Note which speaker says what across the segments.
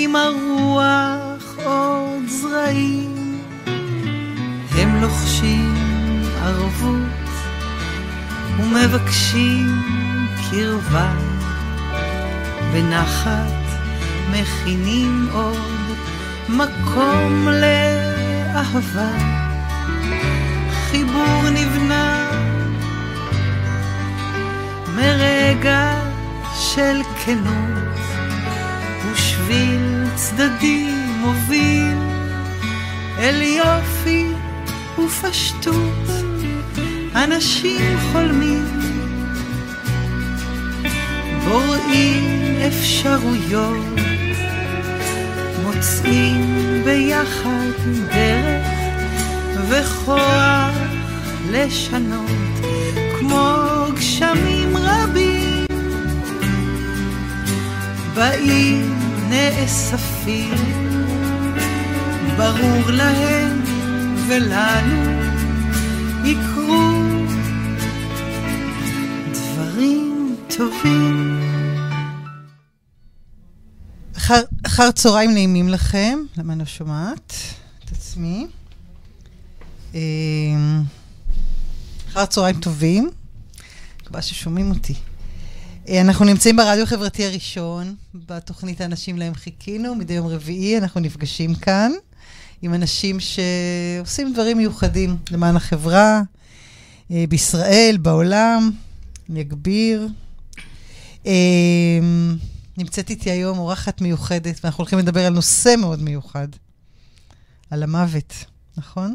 Speaker 1: עם הרוח עוד זרעים. הם לוחשים ערבות ומבקשים קרבה, בנחת מכינים עוד מקום לאהבה. חיבור נבנה מרגע של כנות, ושביל צדדי מוביל אל יופי ופשטות. אנשים חולמים, בוראים אפשרויות, מוצאים ביחד דרך וכוח לשנות, כמו גשמים רבים, באים נאספים, ברור להם ולנו יקרו דברים טובים.
Speaker 2: אחר, אחר צהריים נעימים לכם, למה אני לא שומעת את עצמי? אמ, אחר צהריים טובים, מקווה ששומעים אותי. אה, אנחנו נמצאים ברדיו החברתי הראשון, בתוכנית האנשים להם חיכינו, מדי יום רביעי אנחנו נפגשים כאן עם אנשים שעושים דברים מיוחדים למען החברה, אה, בישראל, בעולם, אני אגביר. אמ, נמצאת איתי היום אורחת מיוחדת, ואנחנו הולכים לדבר על נושא מאוד מיוחד, על המוות, נכון?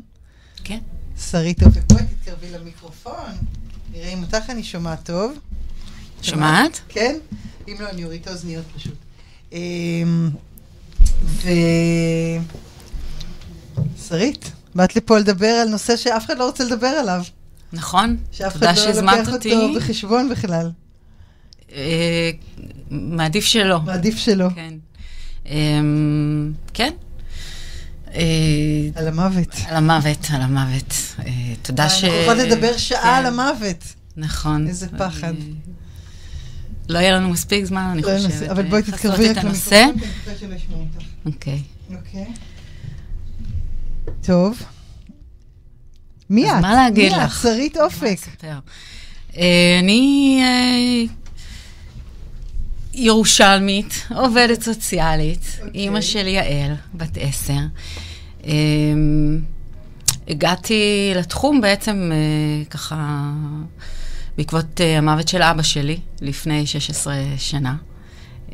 Speaker 3: כן.
Speaker 2: שרית אופק, בואי תתקרבי למיקרופון, נראה אם אותך אני שומעת טוב.
Speaker 3: שומעת?
Speaker 2: כן? אם לא, אני אוריד את האוזניות פשוט. אמ, ו... שרית, באת לפה לדבר על נושא שאף אחד לא רוצה לדבר עליו.
Speaker 3: נכון.
Speaker 2: שאף
Speaker 3: תודה
Speaker 2: אחד לא
Speaker 3: שהזמנת
Speaker 2: לוקח
Speaker 3: אותי.
Speaker 2: אותו בחשבון בכלל.
Speaker 3: אה, מעדיף שלא.
Speaker 2: מעדיף שלא.
Speaker 3: כן. אמ, כן. אה,
Speaker 2: על המוות.
Speaker 3: על המוות, על המוות. אה, תודה ש...
Speaker 2: אנחנו יכולות לדבר שעה על
Speaker 3: כן,
Speaker 2: המוות.
Speaker 3: נכון.
Speaker 2: איזה פחד.
Speaker 3: אה, לא יהיה לנו מספיק זמן, אני
Speaker 2: לא
Speaker 3: חושבת.
Speaker 2: אבל בואי
Speaker 3: לכסות
Speaker 2: תתקרבי
Speaker 3: את
Speaker 2: רק
Speaker 3: הנושא.
Speaker 2: אותך.
Speaker 3: אוקיי.
Speaker 2: אוקיי. טוב. מי את?
Speaker 3: מה להגיד
Speaker 2: מי את?
Speaker 3: לך?
Speaker 2: שרית אופק.
Speaker 3: אה, אני אה, ירושלמית, עובדת סוציאלית,
Speaker 2: אוקיי.
Speaker 3: אימא של יעל, בת עשר. אה, הגעתי לתחום בעצם אה, ככה בעקבות אה, המוות של אבא שלי לפני 16 שנה.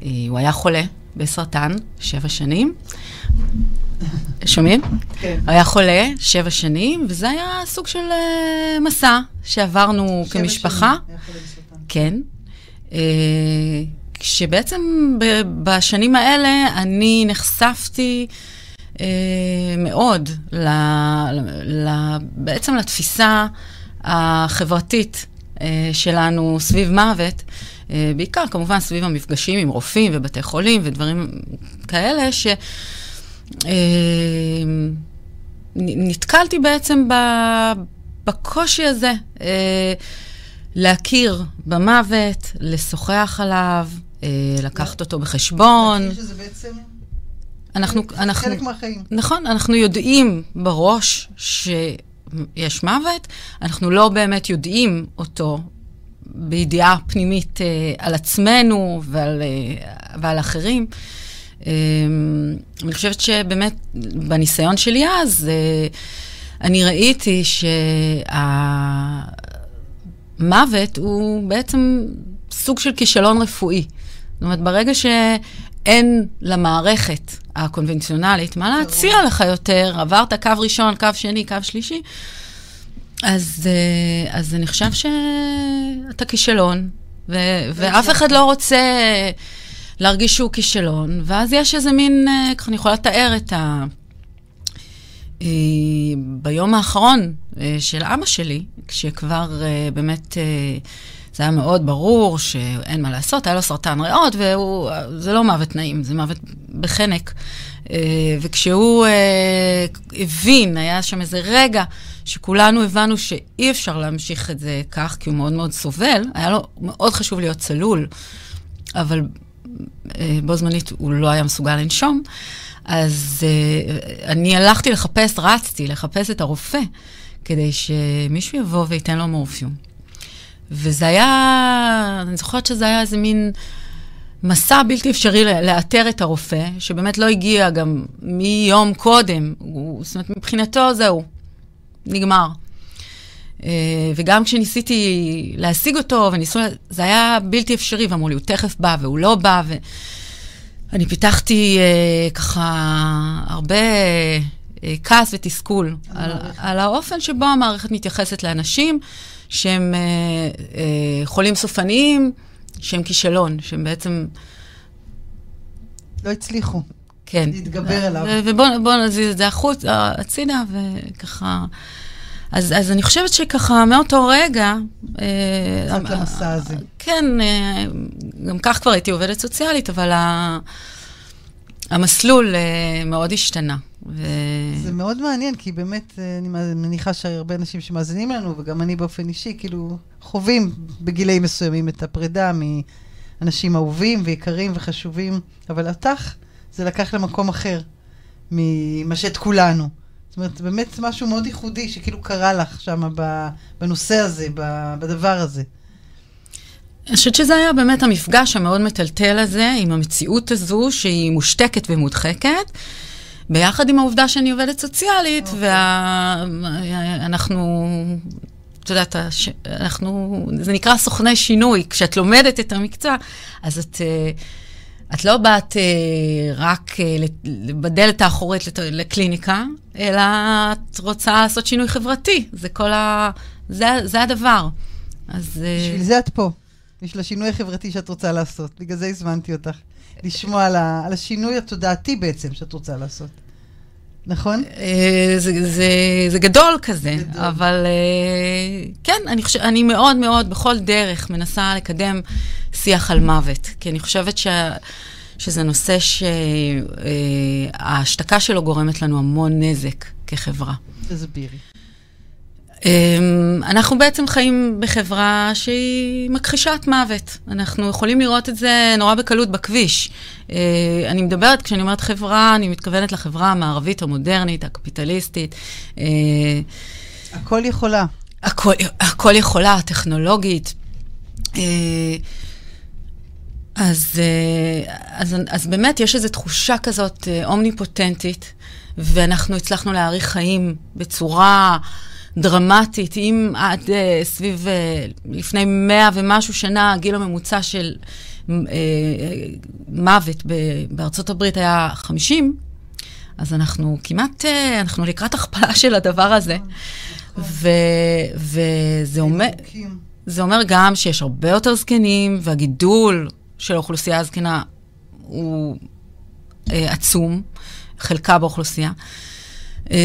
Speaker 3: אה, הוא היה חולה בסרטן שבע שנים. שומעים?
Speaker 2: כן.
Speaker 3: הוא היה חולה שבע שנים, וזה היה סוג של uh, מסע שעברנו
Speaker 2: שבע
Speaker 3: כמשפחה.
Speaker 2: שנים, היה חולה בסרטן.
Speaker 3: כן. Uh, כשבעצם ב- בשנים האלה אני נחשפתי uh, מאוד ל, ל, בעצם לתפיסה החברתית uh, שלנו סביב מוות. uh, בעיקר כמובן סביב המפגשים עם רופאים ובתי חולים ודברים כאלה, ש... אה, נתקלתי בעצם בקושי הזה, אה, להכיר במוות, לשוחח עליו, אה, לקחת אותו בחשבון.
Speaker 2: שזה בעצם
Speaker 3: אנחנו, אנחנו,
Speaker 2: חלק מהחיים.
Speaker 3: נכון, אנחנו יודעים בראש שיש מוות, אנחנו לא באמת יודעים אותו בידיעה פנימית אה, על עצמנו ועל, אה, ועל אחרים. אה, אני חושבת שבאמת, בניסיון שלי אז, אה, אני ראיתי שהמוות הוא בעצם סוג של כישלון רפואי. זאת אומרת, ברגע שאין למערכת הקונבנציונלית מה להציע לך יותר, עברת קו ראשון, קו שני, קו שלישי, אז, אה, אז אני חושב שאתה כישלון, ו- ואף אחד לא רוצה להרגיש שהוא כישלון, ואז יש איזה מין, אה, ככה אני יכולה לתאר את ה... אה, ביום האחרון של אבא שלי, כשכבר באמת זה היה מאוד ברור שאין מה לעשות, היה לו סרטן ריאות, וזה לא מוות נעים, זה מוות בחנק. אה, וכשהוא אה, הבין, היה שם איזה רגע שכולנו הבנו שאי אפשר להמשיך את זה כך, כי הוא מאוד מאוד סובל, היה לו מאוד חשוב להיות צלול, אבל אה, בו זמנית הוא לא היה מסוגל לנשום. אז אני הלכתי לחפש, רצתי לחפש את הרופא, כדי שמישהו יבוא וייתן לו מורפיום. וזה היה, אני זוכרת שזה היה איזה מין מסע בלתי אפשרי לאתר את הרופא, שבאמת לא הגיע גם מיום קודם. הוא, זאת אומרת, מבחינתו זהו, נגמר. Uh, וגם כשניסיתי להשיג אותו, וניסו, זה היה בלתי אפשרי, ואמרו לי, הוא תכף בא, והוא לא בא, ו... אני פיתחתי uh, ככה הרבה uh, כעס ותסכול על, על האופן שבו המערכת מתייחסת לאנשים שהם uh, uh, חולים סופניים, שהם כישלון, שהם בעצם...
Speaker 2: לא הצליחו.
Speaker 3: כן.
Speaker 2: להתגבר עליו.
Speaker 3: ובואו נזיז את זה החוצה, הצידה, וככה... אז, אז אני חושבת שככה, מאותו רגע...
Speaker 2: יצאת למסע הזה.
Speaker 3: כן, אה, גם כך כבר הייתי עובדת סוציאלית, אבל ה, המסלול אה, מאוד השתנה. ו...
Speaker 2: זה מאוד מעניין, כי באמת, אה, אני מניחה שהרבה אנשים שמאזינים לנו, וגם אני באופן אישי, כאילו, חווים בגילאים מסוימים את הפרידה מאנשים אהובים ויקרים וחשובים, אבל אותך זה לקח למקום אחר ממה שאת כולנו. זאת אומרת, באמת משהו מאוד ייחודי שכאילו קרה לך שם בנושא הזה, בדבר הזה.
Speaker 3: אני חושבת שזה היה באמת המפגש המאוד מטלטל הזה, עם המציאות הזו, שהיא מושתקת ומודחקת, ביחד עם העובדה שאני עובדת סוציאלית, okay. אוקיי. ואנחנו, את יודעת, אנחנו, זה נקרא סוכני שינוי. כשאת לומדת את המקצוע, אז את... את לא באת אה, רק אה, בדלת האחורית. לקליניקה, אלא את רוצה לעשות שינוי חברתי. זה כל ה... זה, זה הדבר. אז...
Speaker 2: אה, בשביל זה את פה. בשביל השינוי החברתי שאת רוצה לעשות. בגלל זה הזמנתי אותך. לשמוע על, ה... על השינוי התודעתי בעצם שאת רוצה לעשות. נכון?
Speaker 3: אה, זה, זה, זה גדול כזה, גדול. אבל אה, כן, אני, חושב, אני מאוד מאוד בכל דרך מנסה לקדם שיח על מוות, כי אני חושבת ש, שזה נושא שההשתקה אה, שלו גורמת לנו המון נזק כחברה.
Speaker 2: תסבירי.
Speaker 3: אמ, אנחנו בעצם חיים בחברה שהיא מכחישת מוות. אנחנו יכולים לראות את זה נורא בקלות בכביש. אה, אני מדברת, כשאני אומרת חברה, אני מתכוונת לחברה המערבית המודרנית, הקפיטליסטית.
Speaker 2: אה, הכל יכולה.
Speaker 3: הכל, הכל יכולה, הטכנולוגית. אה, אז, אז, אז באמת יש איזו תחושה כזאת אומניפוטנטית, ואנחנו הצלחנו להאריך חיים בצורה... דרמטית. אם עד uh, סביב, uh, לפני מאה ומשהו שנה, הגיל הממוצע של uh, מוות ב- בארצות הברית היה 50, אז אנחנו כמעט, uh, אנחנו לקראת הכפלה של הדבר הזה. ו- וזה אומר... זה אומר גם שיש הרבה יותר זקנים, והגידול של האוכלוסייה הזקנה הוא אה, עצום, חלקה באוכלוסייה. אה,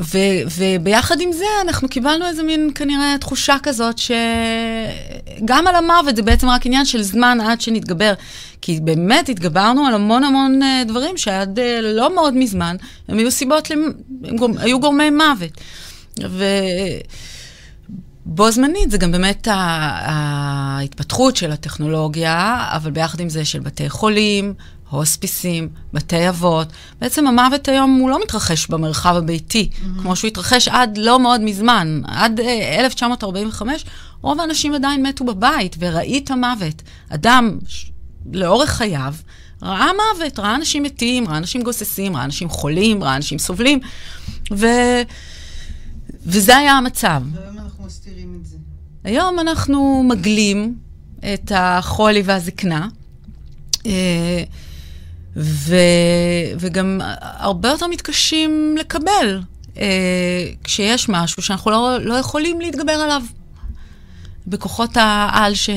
Speaker 3: ו- וביחד עם זה אנחנו קיבלנו איזה מין כנראה תחושה כזאת שגם על המוות זה בעצם רק עניין של זמן עד שנתגבר. כי באמת התגברנו על המון המון uh, דברים שעד uh, לא מאוד מזמן הם היו סיבות, למ... הם גור... היו גורמי מוות. ובו זמנית זה גם באמת ההתפתחות של הטכנולוגיה, אבל ביחד עם זה של בתי חולים, הוספיסים, בתי אבות. בעצם המוות היום הוא לא מתרחש במרחב הביתי, mm-hmm. כמו שהוא התרחש עד לא מאוד מזמן. עד uh, אה, 1945, רוב האנשים עדיין מתו בבית, וראית מוות. אדם, ש... לאורך חייו, ראה מוות, ראה אנשים מתים, ראה אנשים גוססים, ראה אנשים חולים, ראה אנשים סובלים, ו... וזה היה המצב.
Speaker 2: והיום אנחנו מסתירים את זה.
Speaker 3: היום אנחנו מגלים את החולי והזקנה. Uh, ו, וגם הרבה יותר מתקשים לקבל אה, כשיש משהו שאנחנו לא, לא יכולים להתגבר עליו בכוחות העל ש,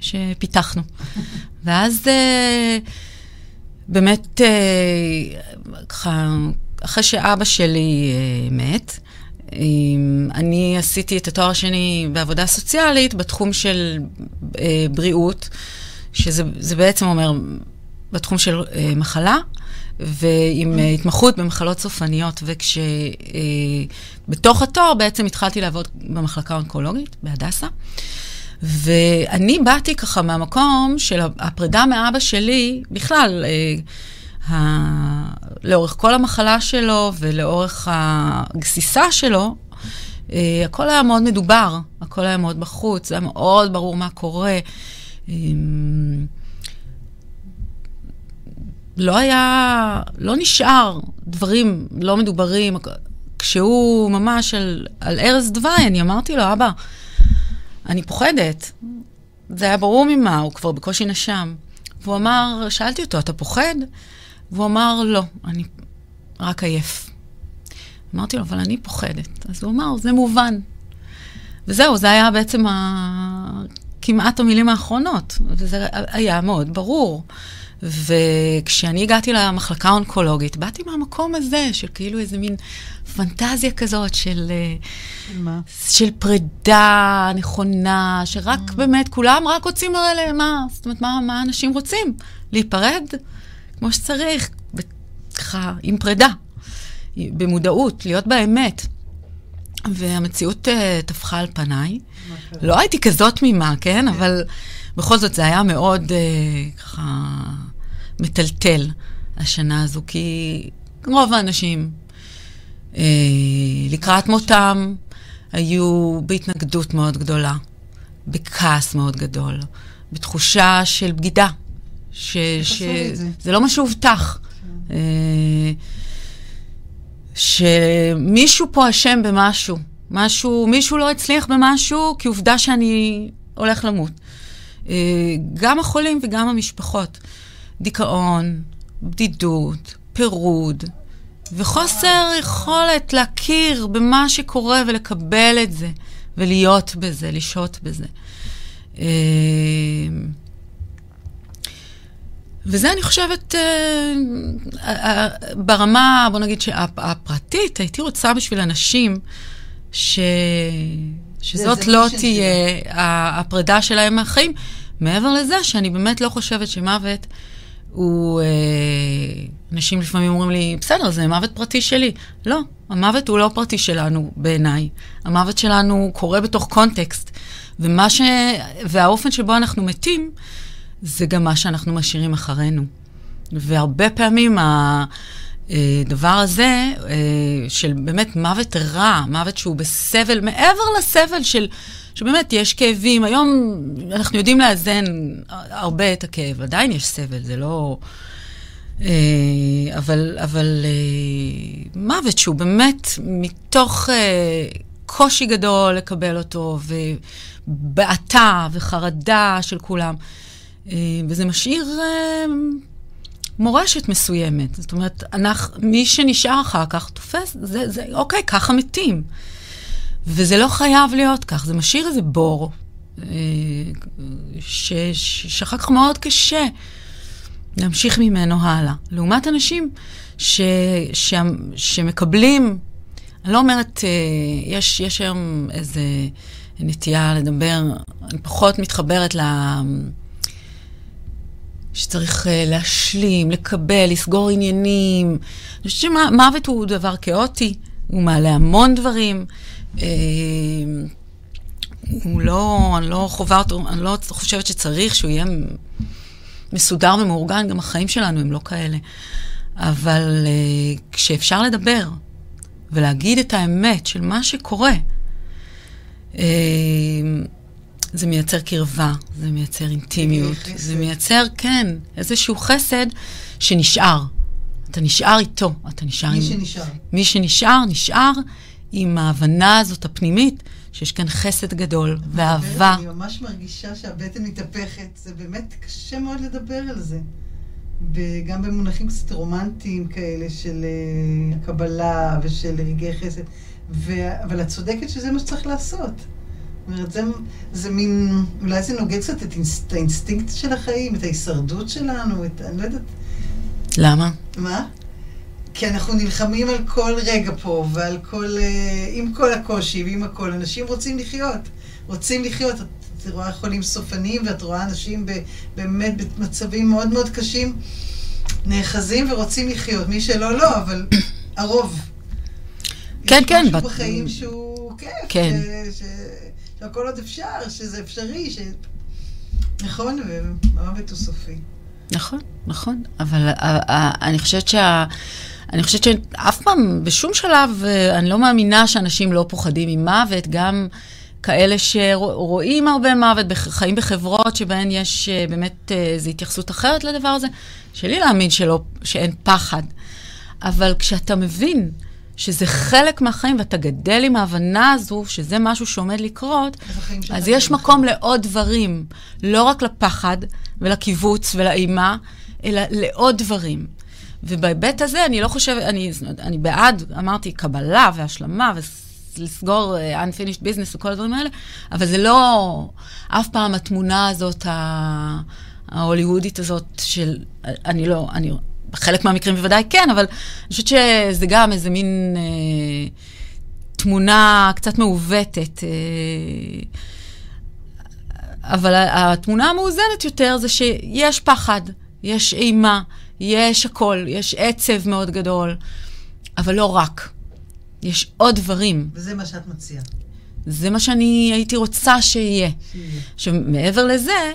Speaker 3: שפיתחנו. ואז אה, באמת, אה, ככה, אחרי שאבא שלי אה, מת, אני עשיתי את התואר השני בעבודה סוציאלית בתחום של אה, בריאות, שזה בעצם אומר בתחום של אה, מחלה, ועם אה, התמחות במחלות סופניות, וכשבתוך אה, התואר בעצם התחלתי לעבוד במחלקה האונקולוגית בהדסה. ואני באתי ככה מהמקום של הפרידה מאבא שלי, בכלל, אה, ה... לאורך כל המחלה שלו ולאורך הגסיסה שלו, אה, הכל היה מאוד מדובר, הכל היה מאוד בחוץ, היה מאוד ברור מה קורה. אה, לא היה, לא נשאר דברים לא מדוברים. כשהוא ממש על, על ערש דווי, אני אמרתי לו, אבא, אני פוחדת. זה היה ברור ממה, הוא כבר בקושי נשם. והוא אמר, שאלתי אותו, אתה פוחד? והוא אמר, לא, אני רק עייף. אמרתי לו, אבל אני פוחדת. אז הוא אמר, זה מובן. וזהו, זה היה בעצם ה... כמעט המילים האחרונות, וזה היה מאוד ברור. וכשאני הגעתי למחלקה האונקולוגית, באתי מהמקום הזה, של כאילו איזה מין פנטזיה כזאת של...
Speaker 2: אה, של מה?
Speaker 3: של פרידה נכונה, שרק mm. באמת, כולם רק רוצים הרי מה, זאת אומרת, מה, מה אנשים רוצים? להיפרד כמו שצריך, ככה, עם פרידה, במודעות, להיות באמת. והמציאות uh, טפחה על פניי. לא הייתי כזאת תמימה, כן? אבל בכל זאת זה היה מאוד uh, ככה מטלטל השנה הזו, כי רוב האנשים אה, לקראת מותם היו בהתנגדות מאוד גדולה, בכעס מאוד גדול, בתחושה של בגידה, שזה לא מה שהובטח. כן. אה, שמישהו פה אשם במשהו, משהו, מישהו לא הצליח במשהו, כי עובדה שאני הולך למות. אה, גם החולים וגם המשפחות. דיכאון, בדידות, פירוד, וחוסר יכולת להכיר במה שקורה ולקבל את זה, ולהיות בזה, לשהות בזה. אה, וזה, אני חושבת, אה, ברמה, בוא נגיד, הפרטית, הייתי רוצה בשביל אנשים ש... שזאת לא תהיה הפרידה שלהם מהחיים. מעבר לזה שאני באמת לא חושבת שמוות הוא... אה, אנשים לפעמים אומרים לי, בסדר, זה מוות פרטי שלי. לא, המוות הוא לא פרטי שלנו בעיניי. המוות שלנו קורה בתוך קונטקסט. ומה ש... והאופן שבו אנחנו מתים, זה גם מה שאנחנו משאירים אחרינו. והרבה פעמים הדבר הזה, אה, של באמת מוות רע, מוות שהוא בסבל, מעבר לסבל של... שבאמת יש כאבים. היום אנחנו יודעים לאזן הרבה את הכאב, עדיין יש סבל, זה לא... אה, אבל, אבל אה, מוות שהוא באמת מתוך אה, קושי גדול לקבל אותו, ובעתה וחרדה של כולם. וזה משאיר מורשת מסוימת. זאת אומרת, אנחנו, מי שנשאר אחר כך תופס, זה, זה, אוקיי, ככה מתים. וזה לא חייב להיות כך, זה משאיר איזה בור, אה, שאחר כך מאוד קשה להמשיך ממנו הלאה. לעומת אנשים ש, ש, שמקבלים, אני לא אומרת, אה, יש, יש היום איזה נטייה לדבר, אני פחות מתחברת ל... שצריך uh, להשלים, לקבל, לסגור עניינים. אני חושבת שמוות הוא דבר כאוטי, הוא מעלה המון דברים. אה, הוא לא, אני לא חווה אותו, אני לא חושבת שצריך שהוא יהיה מסודר ומאורגן, גם החיים שלנו הם לא כאלה. אבל uh, כשאפשר לדבר ולהגיד את האמת של מה שקורה, uh, זה מייצר קרבה, זה מייצר אינטימיות, זה מייצר, כן, איזשהו חסד שנשאר. אתה נשאר איתו, אתה נשאר
Speaker 2: מי
Speaker 3: עם...
Speaker 2: מי שנשאר.
Speaker 3: מי שנשאר, נשאר עם ההבנה הזאת הפנימית, שיש כאן חסד גדול ואהבה.
Speaker 2: אני ממש מרגישה שהבטן מתהפכת, זה באמת קשה מאוד לדבר על זה. גם במונחים קצת רומנטיים כאלה של אה, קבלה ושל רגעי חסד. ו... אבל את צודקת שזה מה שצריך לעשות. זאת אומרת, זה, זה מין, אולי זה נוגד קצת את האינסטינקט של החיים, את ההישרדות שלנו, את, אני לא יודעת,
Speaker 3: למה?
Speaker 2: מה? כי אנחנו נלחמים על כל רגע פה, ועל כל, אה, עם כל הקושי ועם הכל. אנשים רוצים לחיות, רוצים לחיות. את, רואה חולים סופניים, ואת רואה אנשים ב, באמת במצבים מאוד מאוד קשים, נאחזים ורוצים לחיות. מי שלא, לא, אבל הרוב.
Speaker 3: כן, כן.
Speaker 2: יש משהו
Speaker 3: בת-
Speaker 2: בחיים שהוא כיף,
Speaker 3: כן.
Speaker 2: ש, ש, שהכל עוד אפשר, שזה אפשרי, ש... נכון, ומוות הוא סופי.
Speaker 3: נכון, נכון. אבל אה, אה, אני חושבת שה... אני חושבת שאף פעם, בשום שלב, אה, אני לא מאמינה שאנשים לא פוחדים ממוות, גם כאלה שרואים הרבה מוות, חיים בחברות שבהן יש אה, באמת אה, איזו התייחסות אחרת לדבר הזה. שלי להאמין שלא, שאין פחד. אבל כשאתה מבין שזה חלק מהחיים ואתה גדל עם ההבנה הזו שזה משהו שעומד לקרות,
Speaker 2: אז
Speaker 3: יש מקום לעוד דברים, לא רק לפחד ולקיבוץ ולאימה, אלא לעוד דברים. ובהיבט הזה אני לא חושבת, אני, אני בעד, אמרתי, קבלה והשלמה ולסגור uh, unfinished business וכל הדברים האלה, אבל זה לא אף פעם התמונה הזאת, ההוליוודית הזאת של, אני לא, אני, בחלק מהמקרים בוודאי כן, אבל אני חושבת שזה גם איזה מין אה, תמונה קצת מעוותת. אה, אבל התמונה המאוזנת יותר זה שיש פחד, יש אימה, יש הכל, יש עצב מאוד גדול, אבל לא רק. יש עוד דברים.
Speaker 2: וזה מה שאת מציעה.
Speaker 3: זה מה שאני הייתי רוצה שיהיה.
Speaker 2: שיהיה.
Speaker 3: שמעבר לזה,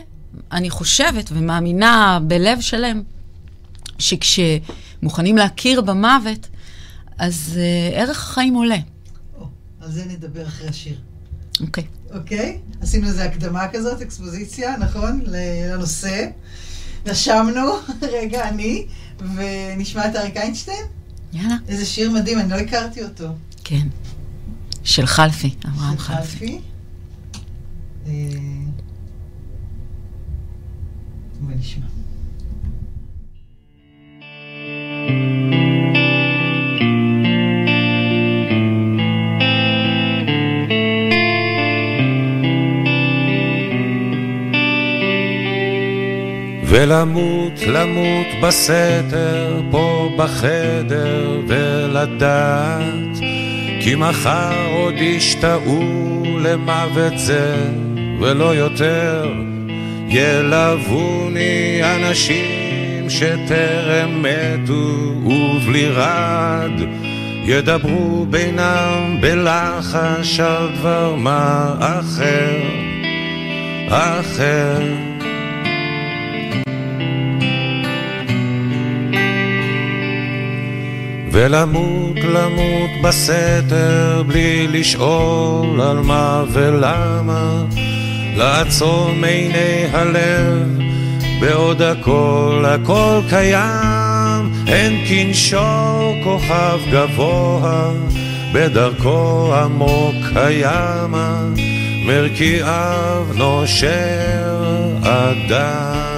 Speaker 3: אני חושבת ומאמינה בלב שלם, שכשמוכנים להכיר במוות, אז uh, ערך החיים עולה.
Speaker 2: או, על זה נדבר אחרי השיר.
Speaker 3: אוקיי.
Speaker 2: אוקיי? עשינו איזו הקדמה כזאת, אקספוזיציה, נכון? לנושא. רשמנו, רגע, אני, ונשמע את אריק איינשטיין.
Speaker 3: יאללה.
Speaker 2: איזה שיר מדהים, אני לא הכרתי אותו.
Speaker 3: כן. של חלפי, אברהם חלפי.
Speaker 2: אה, ונשמע.
Speaker 4: ולמות, למות בסתר, פה בחדר, ולדעת, כי מחר עוד ישתאו למוות זה, ולא יותר, ילווני אנשים שטרם מתו, ובלי רד, ידברו בינם בלחש על דבר מה אחר, אחר. ולמות למות בסתר בלי לשאול על מה ולמה. לעצום עיני הלב בעוד הכל הכל קיים. אין כנשור כוכב גבוה בדרכו עמוק הימה. מרקיעיו נושר אדם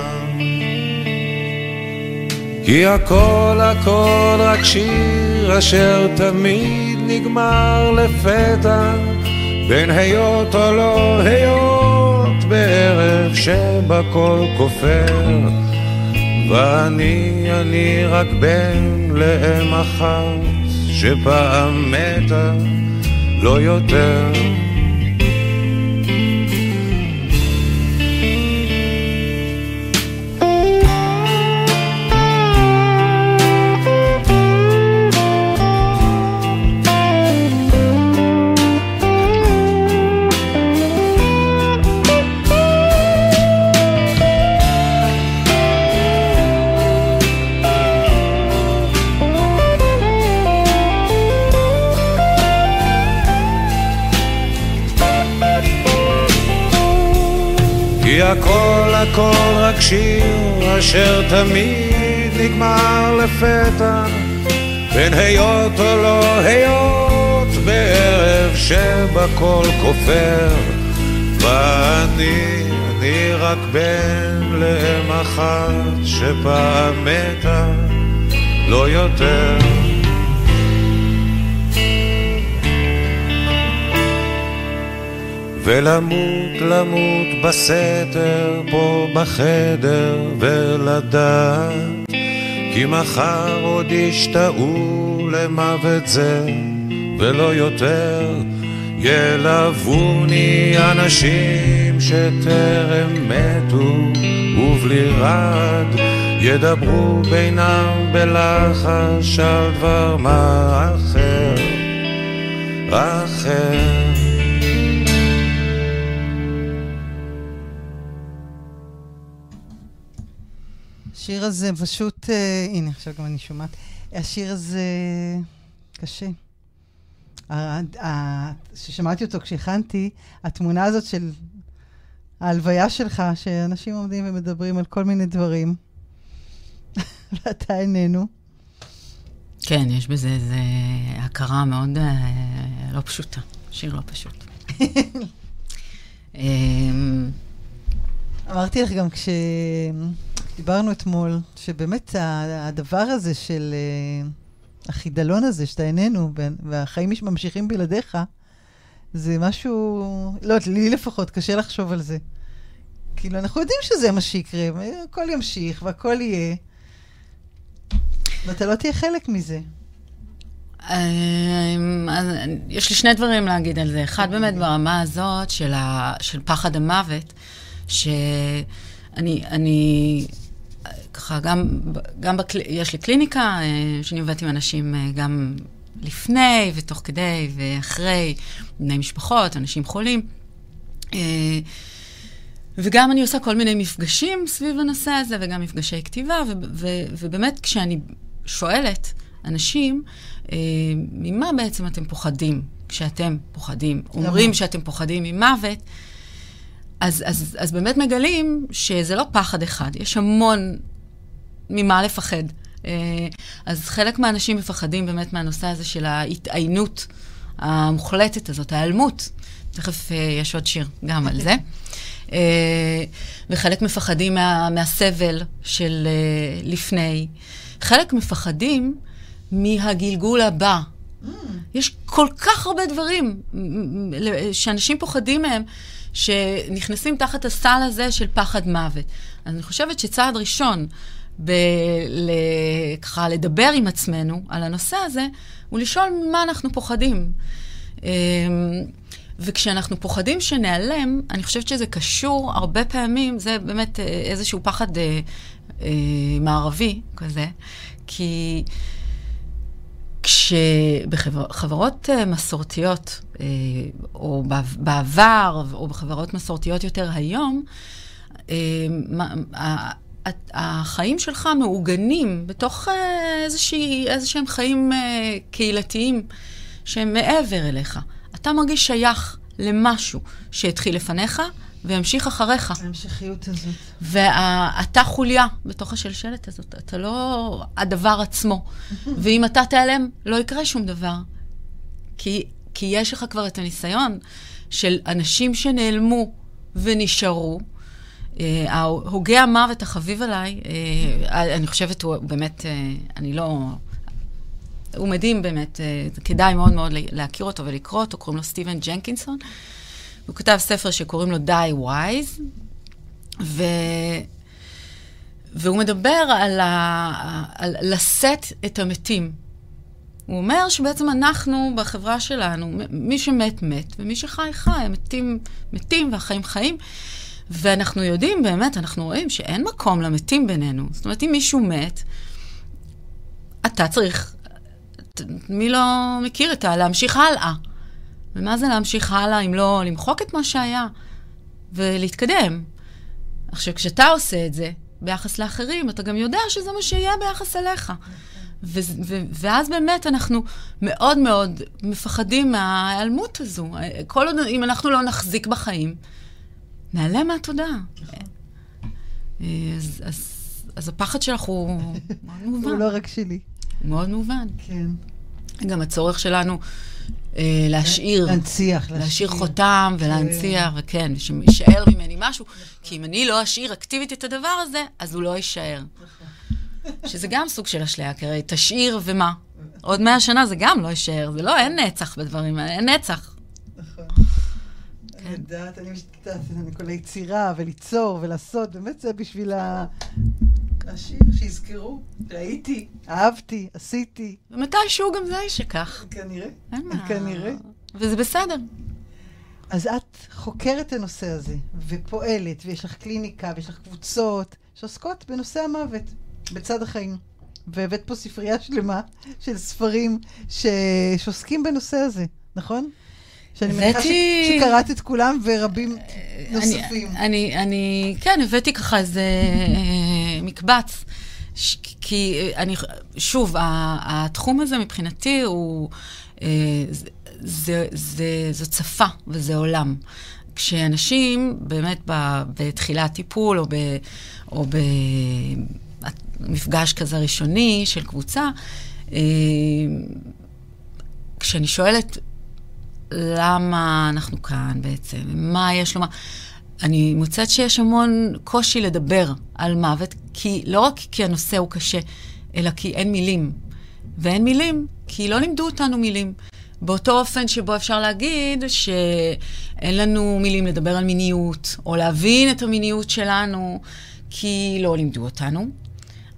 Speaker 4: כי הכל הכל רק שיר אשר תמיד נגמר לפתע בין היות או לא היות בערב שבכל כופר. ואני אני רק בן לאם אחת שפעם מתה לא יותר הכל הכל רק שיר אשר תמיד נגמר לפתע. בין היות או לא היות בערב שבכל כופר. ואני, אני רק בן לאם אחת שפעם מתה לא יותר ולמות למות בסתר פה בחדר ולדעת כי מחר עוד ישתאו למוות זה ולא יותר ילווני אנשים שטרם מתו ובלי רד ידברו בינם בלחש על דבר מה אחר, אחר.
Speaker 2: השיר הזה פשוט, אה, הנה, עכשיו גם אני שומעת. השיר הזה קשה. כששמעתי אותו כשהכנתי, התמונה הזאת של ההלוויה שלך, שאנשים עומדים ומדברים על כל מיני דברים, ואתה איננו.
Speaker 3: כן, יש בזה איזו הכרה מאוד אה, לא פשוטה. שיר לא פשוט.
Speaker 2: אמ, אמרתי לך גם כשדיברנו אתמול, שבאמת הדבר הזה של אה, החידלון הזה, שאתה איננו, והחיים ממשיכים בלעדיך, זה משהו, לא, לי לפחות, קשה לחשוב על זה. כאילו, אנחנו יודעים שזה מה שיקרה, הכל ימשיך והכל יהיה, ואתה לא תהיה חלק מזה.
Speaker 3: אמ, יש לי שני דברים להגיד על זה. אחד, באמת ברמה הזאת של, ה, של פחד המוות, שאני, אני, ככה, גם, גם בקל... יש לי קליניקה, אה, שאני עובדת עם אנשים אה, גם לפני ותוך כדי ואחרי, בני משפחות, אנשים חולים. אה, וגם אני עושה כל מיני מפגשים סביב הנושא הזה, וגם מפגשי כתיבה, ו- ו- ובאמת כשאני שואלת אנשים, אה, ממה בעצם אתם פוחדים כשאתם פוחדים? אומרים שאתם פוחדים ממוות, אז, אז, אז באמת מגלים שזה לא פחד אחד, יש המון ממה לפחד. אה, אז חלק מהאנשים מפחדים באמת מהנושא הזה של ההתעיינות המוחלטת הזאת, ההיעלמות. תכף אה, יש עוד שיר גם על זה. אה, וחלק מפחדים מה, מהסבל של לפני. חלק מפחדים מהגלגול הבא. Mm. יש כל כך הרבה דברים שאנשים פוחדים מהם, שנכנסים תחת הסל הזה של פחד מוות. אז אני חושבת שצעד ראשון ב- ל- ככה לדבר עם עצמנו על הנושא הזה, הוא לשאול ממה אנחנו פוחדים. אמ, וכשאנחנו פוחדים שנעלם, אני חושבת שזה קשור הרבה פעמים, זה באמת אה, איזשהו פחד אה, אה, מערבי כזה, כי כשבחברות אה, מסורתיות, אה, או בעבר, או בחברות מסורתיות יותר היום, אה, החיים שלך מעוגנים בתוך איזה שהם חיים קהילתיים שהם מעבר אליך. אתה מרגיש שייך למשהו שהתחיל לפניך, וימשיך אחריך.
Speaker 2: ההמשכיות הזאת.
Speaker 3: ואתה חוליה בתוך השלשלת הזאת, אתה לא הדבר עצמו. ואם אתה תיעלם, לא יקרה שום דבר. כי, כי יש לך כבר את הניסיון של אנשים שנעלמו ונשארו. אה, הוגה המוות החביב עליי, אה, אני חושבת, הוא באמת, אה, אני לא... הוא מדהים באמת, כדאי מאוד מאוד להכיר אותו ולקרוא אותו, קוראים לו סטיבן ג'נקינסון. הוא כתב ספר שקוראים לו Die Wise, ו... והוא מדבר על, ה... על לשאת את המתים. הוא אומר שבעצם אנחנו, בחברה שלנו, מי שמת, מת, ומי שחי, חי. המתים מתים והחיים חיים. ואנחנו יודעים, באמת, אנחנו רואים שאין מקום למתים בינינו. זאת אומרת, אם מישהו מת, אתה צריך, מי לא מכיר את ה... להמשיך הלאה. ומה זה להמשיך הלאה אם לא למחוק את מה שהיה ולהתקדם? עכשיו, כשאתה עושה את זה ביחס לאחרים, אתה גם יודע שזה מה שיהיה ביחס אליך. ו- ו- ואז באמת אנחנו מאוד מאוד מפחדים מההיעלמות הזו. כל עוד, אם אנחנו לא נחזיק בחיים, נעלה מהתודעה. אז, אז, אז הפחד שלך הוא מאוד מובן.
Speaker 2: הוא לא רק שלי.
Speaker 3: מאוד מובן.
Speaker 2: כן.
Speaker 3: גם הצורך שלנו אה, להשאיר.
Speaker 2: להנציח.
Speaker 3: להשאיר חותם ולהנציח, וכן, שיישאר ממני משהו. כי אם אני לא אשאיר אקטיבית את הדבר הזה, אז הוא לא יישאר. שזה גם סוג של אשליה, כי הרי תשאיר ומה? עוד מאה שנה זה גם לא יישאר, זה לא, אין נצח בדברים האלה, אין נצח. כן.
Speaker 2: לדעת, אני משתתפת, אני כל היצירה, וליצור, ולעשות, באמת זה בשביל ה... השיר, שיזכרו, שהייתי, אהבתי, עשיתי,
Speaker 3: ומתישהו גם זה יישכח.
Speaker 2: כנראה.
Speaker 3: אין מה.
Speaker 2: כנראה.
Speaker 3: וזה בסדר.
Speaker 2: אז את חוקרת את הנושא הזה, ופועלת, ויש לך קליניקה, ויש לך קבוצות שעוסקות בנושא המוות, בצד החיים. והבאת פה ספרייה שלמה של ספרים ש... שעוסקים בנושא הזה, נכון? שאני מניחה.
Speaker 3: הבאתי-
Speaker 2: שקראת את כולם ורבים נוספים.
Speaker 3: אני, אני, אני, כן, הבאתי ככה איזה אה, מקבץ. ש, כי אה, אני, שוב, התחום הזה מבחינתי הוא, אה, זה, זה, זה, זאת שפה וזה עולם. כשאנשים באמת בתחילת טיפול או, ב, או במפגש כזה ראשוני של קבוצה, אה, כשאני שואלת למה אנחנו כאן בעצם, מה יש לומר. אני מוצאת שיש המון קושי לדבר על מוות, כי לא רק כי הנושא הוא קשה, אלא כי אין מילים. ואין מילים, כי לא לימדו אותנו מילים. באותו אופן שבו אפשר להגיד שאין לנו מילים לדבר על מיניות, או להבין את המיניות שלנו, כי לא לימדו אותנו.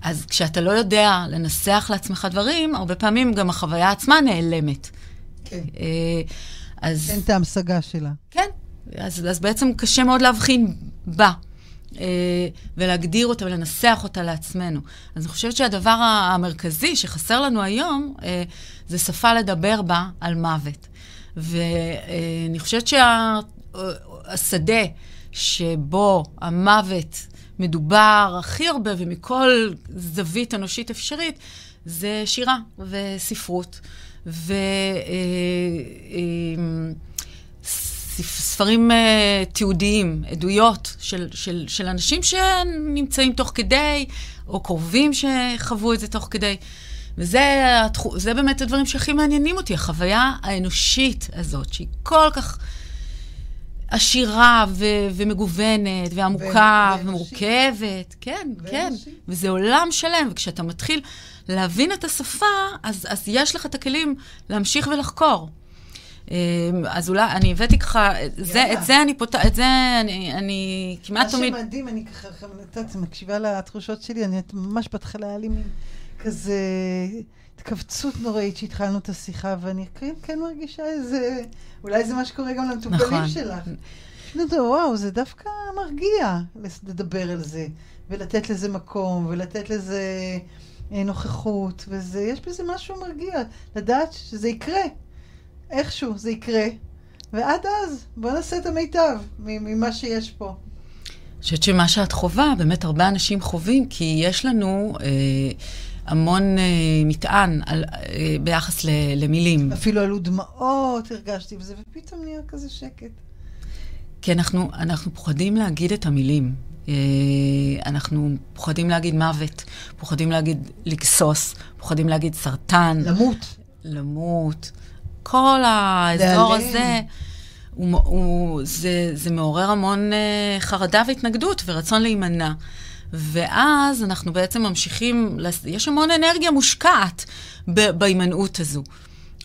Speaker 3: אז כשאתה לא יודע לנסח לעצמך דברים, הרבה פעמים גם החוויה עצמה נעלמת.
Speaker 2: כן.
Speaker 3: אה, אז...
Speaker 2: אין את ההמשגה שלה.
Speaker 3: כן, אז, אז בעצם קשה מאוד להבחין בה. אה, ולהגדיר אותה ולנסח אותה לעצמנו. אז אני חושבת שהדבר המרכזי שחסר לנו היום, אה, זה שפה לדבר בה על מוות. ואני חושבת שהשדה שבו המוות מדובר הכי הרבה ומכל זווית אנושית אפשרית, זה שירה וספרות. ו... אה, אה, ספרים uh, תיעודיים, עדויות של, של, של אנשים שנמצאים תוך כדי, או קרובים שחוו את זה תוך כדי. וזה התחו, באמת הדברים שהכי מעניינים אותי, החוויה האנושית הזאת, שהיא כל כך עשירה ו- ומגוונת, ועמוקה,
Speaker 2: ואנושית.
Speaker 3: ומורכבת. כן, כן.
Speaker 2: ואנושית.
Speaker 3: וזה עולם שלם, וכשאתה מתחיל להבין את השפה, אז, אז יש לך את הכלים להמשיך ולחקור. אמ, אז אולי, אני הבאתי ככה, זה. את זה אני פותחת, את זה אני, אני כמעט תמיד...
Speaker 2: מה שמדהים, אני ככה, ככה, את יודעת, מקשיבה לתחושות שלי, אני ממש בהתחלה היה לי מין כזה התכווצות נוראית שהתחלנו את השיחה, ואני כן, כן מרגישה איזה, אולי זה מה שקורה גם למטופלים
Speaker 3: נכון.
Speaker 2: שלך. פשוט אתה, וואו, זה דווקא מרגיע לדבר על זה, ולתת לזה מקום, ולתת לזה אה, נוכחות, וזה, יש בזה משהו מרגיע, לדעת שזה יקרה. איכשהו זה יקרה. ועד אז, בוא נעשה את המיטב ממה שיש פה.
Speaker 3: אני חושבת שמה שאת חווה, באמת הרבה אנשים חווים, כי יש לנו אה, המון אה, מטען על, אה, ביחס ל, למילים.
Speaker 2: אפילו עלו דמעות, הרגשתי בזה, ופתאום נהיה כזה שקט.
Speaker 3: כי אנחנו, אנחנו פוחדים להגיד את המילים. אה, אנחנו פוחדים להגיד מוות, פוחדים להגיד לגסוס, פוחדים להגיד סרטן.
Speaker 2: למות.
Speaker 3: למות. כל האזור
Speaker 2: להיעלם.
Speaker 3: הזה, הוא, הוא, זה, זה מעורר המון uh, חרדה והתנגדות ורצון להימנע. ואז אנחנו בעצם ממשיכים, יש המון אנרגיה מושקעת בהימנעות הזו.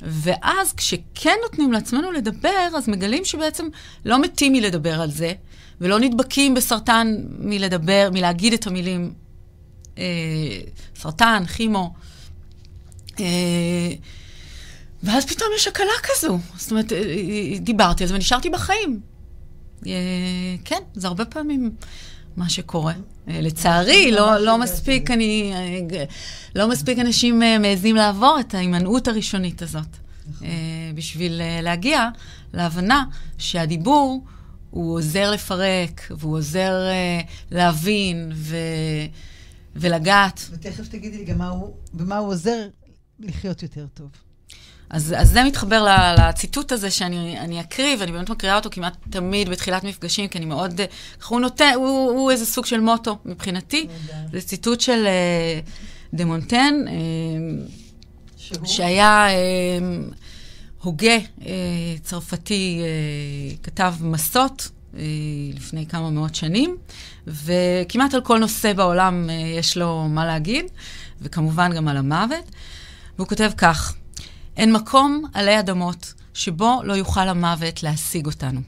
Speaker 3: ואז כשכן נותנים לעצמנו לדבר, אז מגלים שבעצם לא מתים מלדבר על זה, ולא נדבקים בסרטן מלדבר, מלהגיד את המילים אה, סרטן, כימו. אה, ואז פתאום יש הקלה כזו. זאת אומרת, אה, אה, דיברתי על זה ונשארתי בחיים. כן, זה הרבה פעמים מה שקורה. אה, לצערי, לא, לא
Speaker 2: הרגשתי
Speaker 3: מספיק. אני... אה, לא מספיק אנשים אה, מעזים לעבור את ההימנעות הראשונית הזאת.
Speaker 2: נכון.
Speaker 3: בשביל להגיע להבנה שהדיבור הוא עוזר לפרק, והוא עוזר להבין ו... ולגעת.
Speaker 2: ותכף תגידי לי גם מה הוא, במה הוא עוזר לחיות יותר טוב.
Speaker 3: אז, אז זה מתחבר לציטוט הזה שאני אני אקריא, ואני באמת מקריאה אותו כמעט תמיד בתחילת מפגשים, כי אני מאוד... אה, הוא נותן, הוא, הוא איזה סוג של מוטו מבחינתי. זה ציטוט של אה, דה מונטן, אה,
Speaker 2: שהוא?
Speaker 3: שהיה הוגה צרפתי, כתב מסות לפני כמה מאות שנים, וכמעט על כל נושא בעולם יש לו מה להגיד, וכמובן גם על המוות. והוא כותב כך: אין מקום עלי אדמות שבו לא יוכל המוות להשיג אותנו.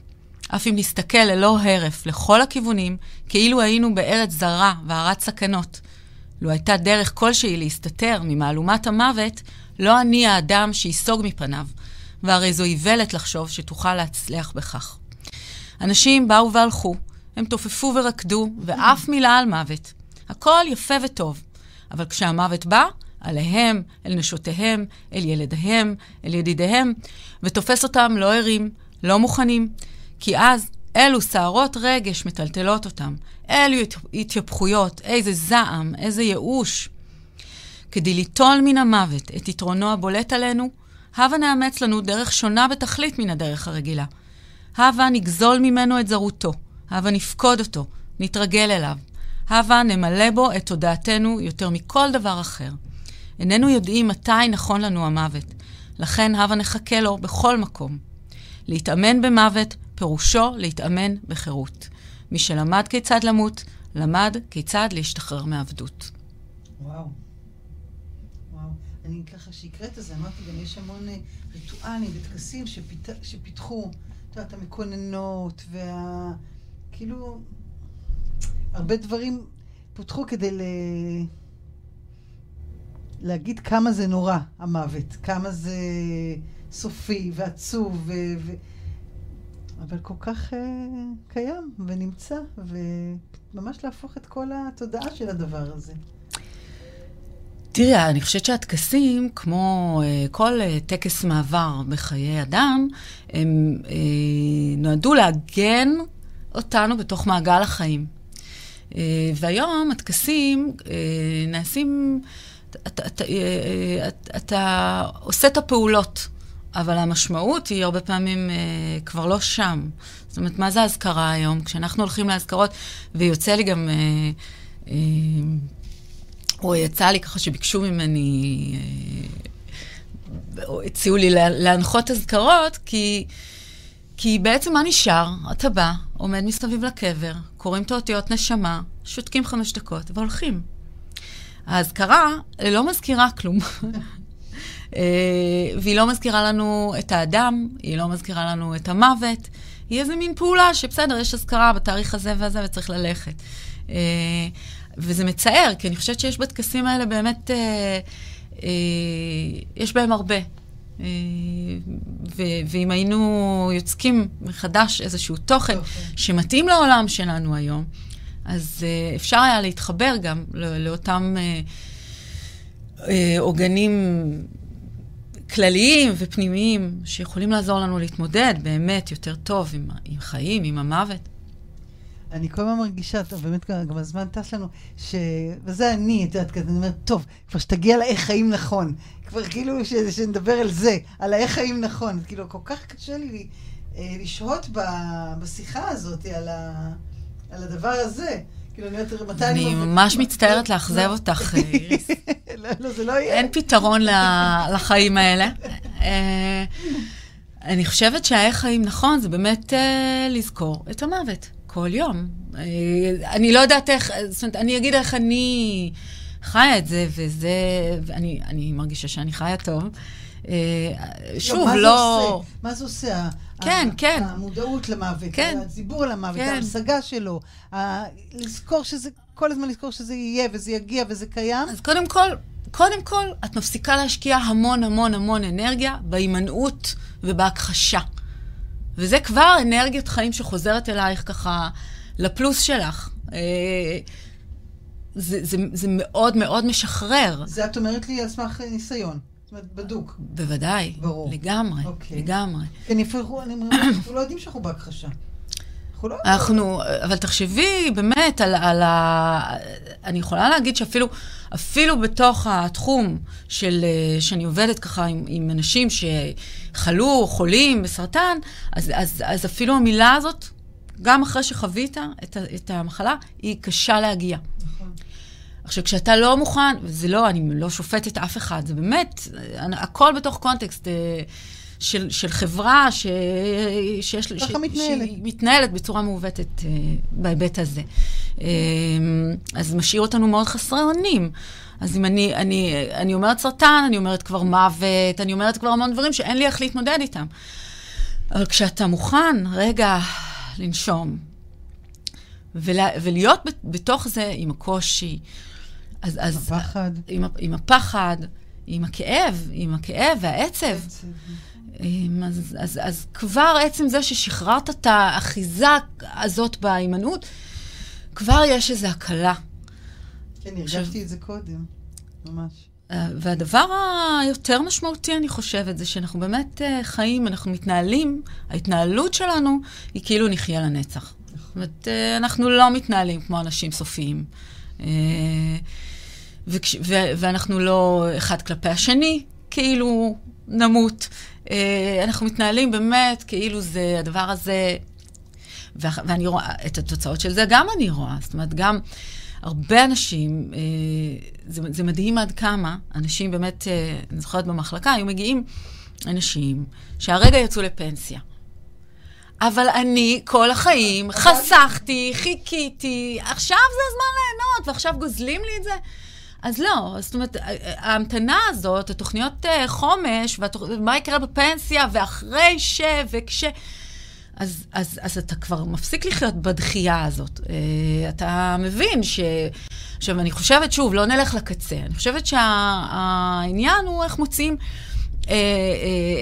Speaker 3: אף אם נסתכל ללא הרף לכל הכיוונים, כאילו היינו בארץ זרה והרת סכנות. לו הייתה דרך כלשהי להסתתר ממהלומת המוות, לא אני האדם שייסוג מפניו, והרי זו איוולת לחשוב שתוכל להצליח בכך. אנשים באו והלכו, הם תופפו ורקדו, ואף מילה על מוות. הכל יפה וטוב, אבל כשהמוות בא, עליהם, אל נשותיהם, אל ילדיהם, אל ידידיהם, ותופס אותם לא ערים, לא מוכנים, כי אז אלו סערות רגש מטלטלות אותם, אלו התייפחויות, איזה זעם, איזה ייאוש. כדי ליטול מן המוות את יתרונו הבולט עלינו, הבה נאמץ לנו דרך שונה בתכלית מן הדרך הרגילה. הבה נגזול ממנו את זרותו, הבה נפקוד אותו, נתרגל אליו. הבה נמלא בו את תודעתנו יותר מכל דבר אחר. איננו יודעים מתי נכון לנו המוות, לכן הבה נחכה לו בכל מקום. להתאמן במוות פירושו להתאמן בחירות. מי שלמד כיצד למות, למד כיצד להשתחרר מעבדות.
Speaker 2: וואו. אני ככה שהקראת את זה, אמרתי, גם יש המון אה, ריטואלים וטקסים שפית... שפיתחו, את יודעת, המקוננות וה... כאילו, הרבה דברים פותחו כדי ל... להגיד כמה זה נורא, המוות, כמה זה סופי ועצוב, ו... ו... אבל כל כך uh, קיים ונמצא, וממש להפוך את כל התודעה של הדבר הזה.
Speaker 3: תראי, אני חושבת שהטקסים, כמו uh, כל uh, טקס מעבר בחיי אדם, הם uh, נועדו לעגן אותנו בתוך מעגל החיים. Uh, והיום הטקסים uh, נעשים, אתה, אתה, אתה, אתה עושה את הפעולות. אבל המשמעות היא הרבה פעמים אה, כבר לא שם. זאת אומרת, מה זה אזכרה היום? כשאנחנו הולכים לאזכרות, ויוצא לי גם... אה, אה, או יצא לי ככה שביקשו ממני, אה, או הציעו לי להנחות אזכרות, כי, כי בעצם מה נשאר? אתה בא, עומד מסביב לקבר, קוראים את האותיות נשמה, שותקים חמש דקות והולכים. האזכרה לא מזכירה כלום. אה, והיא לא מזכירה לנו את האדם, היא לא מזכירה לנו את המוות. היא איזה מין פעולה שבסדר, יש אזכרה בתאריך הזה והזה וצריך ללכת. אה, וזה מצער, כי אני חושבת שיש בטקסים האלה באמת, אה, יש בהם הרבה. ואם היינו יוצקים מחדש איזשהו תוכן שמתאים לעולם שלנו היום, אז אפשר היה להתחבר גם לאותם עוגנים כלליים ופנימיים שיכולים לעזור לנו להתמודד באמת יותר טוב עם, עם חיים, עם המוות.
Speaker 2: אני כל הזמן מרגישה, טוב, באמת גם הזמן טס לנו, ש... וזה אני, את יודעת, אני אומרת, טוב, כבר שתגיע לאיך חיים נכון. כבר כאילו ש... שנדבר על זה, על האיך חיים נכון. כאילו, כל כך קשה לי אה, לשהות ב... בשיחה הזאת על, ה... על הדבר הזה. כאילו, אני אומרת, מתי
Speaker 3: אני... אני ממש מצטערת לאכזב אותך, איריס.
Speaker 2: לא, לא, זה לא יהיה.
Speaker 3: אין פתרון לחיים האלה. אה, אני חושבת שהאיך חיים נכון זה באמת אה, לזכור את המוות כל יום. אה, אני לא יודעת איך, זאת אומרת, אני אגיד איך אני חיה את זה, וזה, ואני מרגישה שאני חיה טוב. שוב, לא...
Speaker 2: מה זה עושה?
Speaker 3: כן, כן.
Speaker 2: המודעות למוות, כן. הציבור למוות, כן. ההמשגה שלו, לזכור שזה, כל הזמן לזכור שזה יהיה וזה יגיע וזה קיים.
Speaker 3: אז קודם כל, קודם כל, את מפסיקה להשקיע המון המון המון אנרגיה בהימנעות ובהכחשה. וזה כבר אנרגיית חיים שחוזרת אלייך ככה לפלוס שלך. אה, זה, זה, זה מאוד מאוד משחרר.
Speaker 2: זה את אומרת לי על סמך ניסיון. זאת אומרת, בדוק.
Speaker 3: בוודאי. ברור. לגמרי, אוקיי. לגמרי.
Speaker 2: כי נפרחו, אנחנו לא יודעים שאנחנו בהכחשה.
Speaker 3: אנחנו לא... אנחנו, אבל תחשבי באמת על, על ה... אני יכולה להגיד שאפילו אפילו בתוך התחום של, שאני עובדת ככה עם, עם אנשים שחלו, חולים בסרטן, אז, אז, אז אפילו המילה הזאת, גם אחרי שחווית את, את המחלה, היא קשה להגיע. עכשיו, כשאתה לא מוכן, וזה לא, אני לא שופטת אף אחד, זה באמת, הכל בתוך קונטקסט אה, של, של חברה ש, שיש...
Speaker 2: ש, מתנהלת.
Speaker 3: מתנהלת בצורה מעוותת אה, בהיבט הזה. אה, אז משאיר אותנו מאוד חסרי אונים. אז אם אני, אני, אני אומרת סרטן, אני אומרת כבר מוות, אני אומרת כבר המון דברים שאין לי איך להתמודד איתם. אבל כשאתה מוכן, רגע, לנשום. ולה, ולהיות בתוך זה עם הקושי.
Speaker 2: אז, אז, הפחד.
Speaker 3: עם, עם הפחד, עם הכאב, עם הכאב והעצב. אז, אז, אז כבר עצם זה ששחררת את האחיזה הזאת בהימנעות, כבר יש איזו הקלה.
Speaker 2: כן, הרגשתי את זה קודם, ממש.
Speaker 3: אה, והדבר היותר משמעותי, אני חושבת, זה שאנחנו באמת אה, חיים, אנחנו מתנהלים, ההתנהלות שלנו היא כאילו נחיה לנצח. זאת אומרת, אה, אנחנו לא מתנהלים כמו אנשים סופיים. וכש, ו, ואנחנו לא אחד כלפי השני, כאילו נמות. אנחנו מתנהלים באמת כאילו זה, הדבר הזה, ואני רואה, את התוצאות של זה גם אני רואה. זאת אומרת, גם... הרבה אנשים, אה, זה, זה מדהים עד כמה, אנשים באמת, אה, אני זוכרת במחלקה, היו מגיעים אנשים שהרגע יצאו לפנסיה. אבל אני כל החיים חסכתי, חיכיתי, עכשיו זה הזמן ליהנות, ועכשיו גוזלים לי את זה. אז לא, זאת אומרת, ההמתנה הזאת, התוכניות אה, חומש, ומה יקרה בפנסיה, ואחרי ש, וכש... אז, אז, אז אתה כבר מפסיק לחיות בדחייה הזאת. Uh, אתה מבין ש... עכשיו, אני חושבת, שוב, לא נלך לקצה. אני חושבת שהעניין שה, הוא איך מוצאים, uh,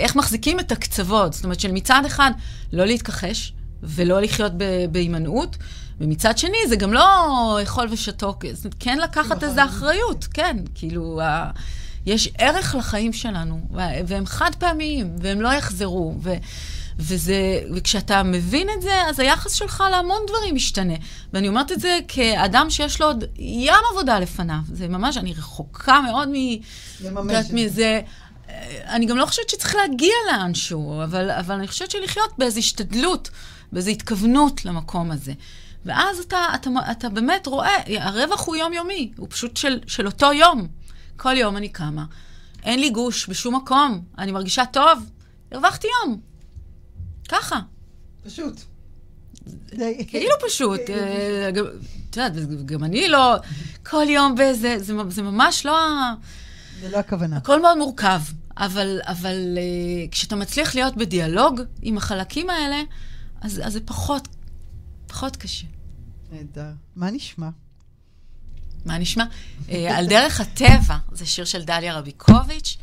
Speaker 3: איך מחזיקים את הקצוות. זאת אומרת, שמצד אחד, לא להתכחש ולא לחיות בהימנעות, ומצד שני, זה גם לא אכול ושתוק, כן לקחת איזו אחריות, כן, כאילו... Uh, יש ערך לחיים שלנו, והם חד פעמיים, והם לא יחזרו. ו... וזה, וכשאתה מבין את זה, אז היחס שלך להמון דברים משתנה. ואני אומרת את זה כאדם שיש לו עוד ים עבודה לפניו. זה ממש, אני רחוקה מאוד מ... לממש את מזה. אני גם לא חושבת שצריך להגיע לאנשהו, אבל, אבל אני חושבת שלחיות באיזו השתדלות, באיזו התכוונות למקום הזה. ואז אתה, אתה, אתה באמת רואה, הרווח הוא יומיומי, הוא פשוט של, של אותו יום. כל יום אני קמה, אין לי גוש בשום מקום, אני מרגישה טוב, הרווחתי יום. ככה.
Speaker 2: פשוט.
Speaker 3: כאילו פשוט. אה, את יודעת, גם אני לא כל יום באיזה, זה ממש לא ה...
Speaker 2: זה לא הכוונה.
Speaker 3: הכל מאוד מורכב, אבל, אבל uh, כשאתה מצליח להיות בדיאלוג עם החלקים האלה, אז, אז זה פחות, פחות קשה.
Speaker 2: נהדר. מה נשמע?
Speaker 3: מה נשמע? uh, על דרך הטבע, זה שיר של דליה רביקוביץ'.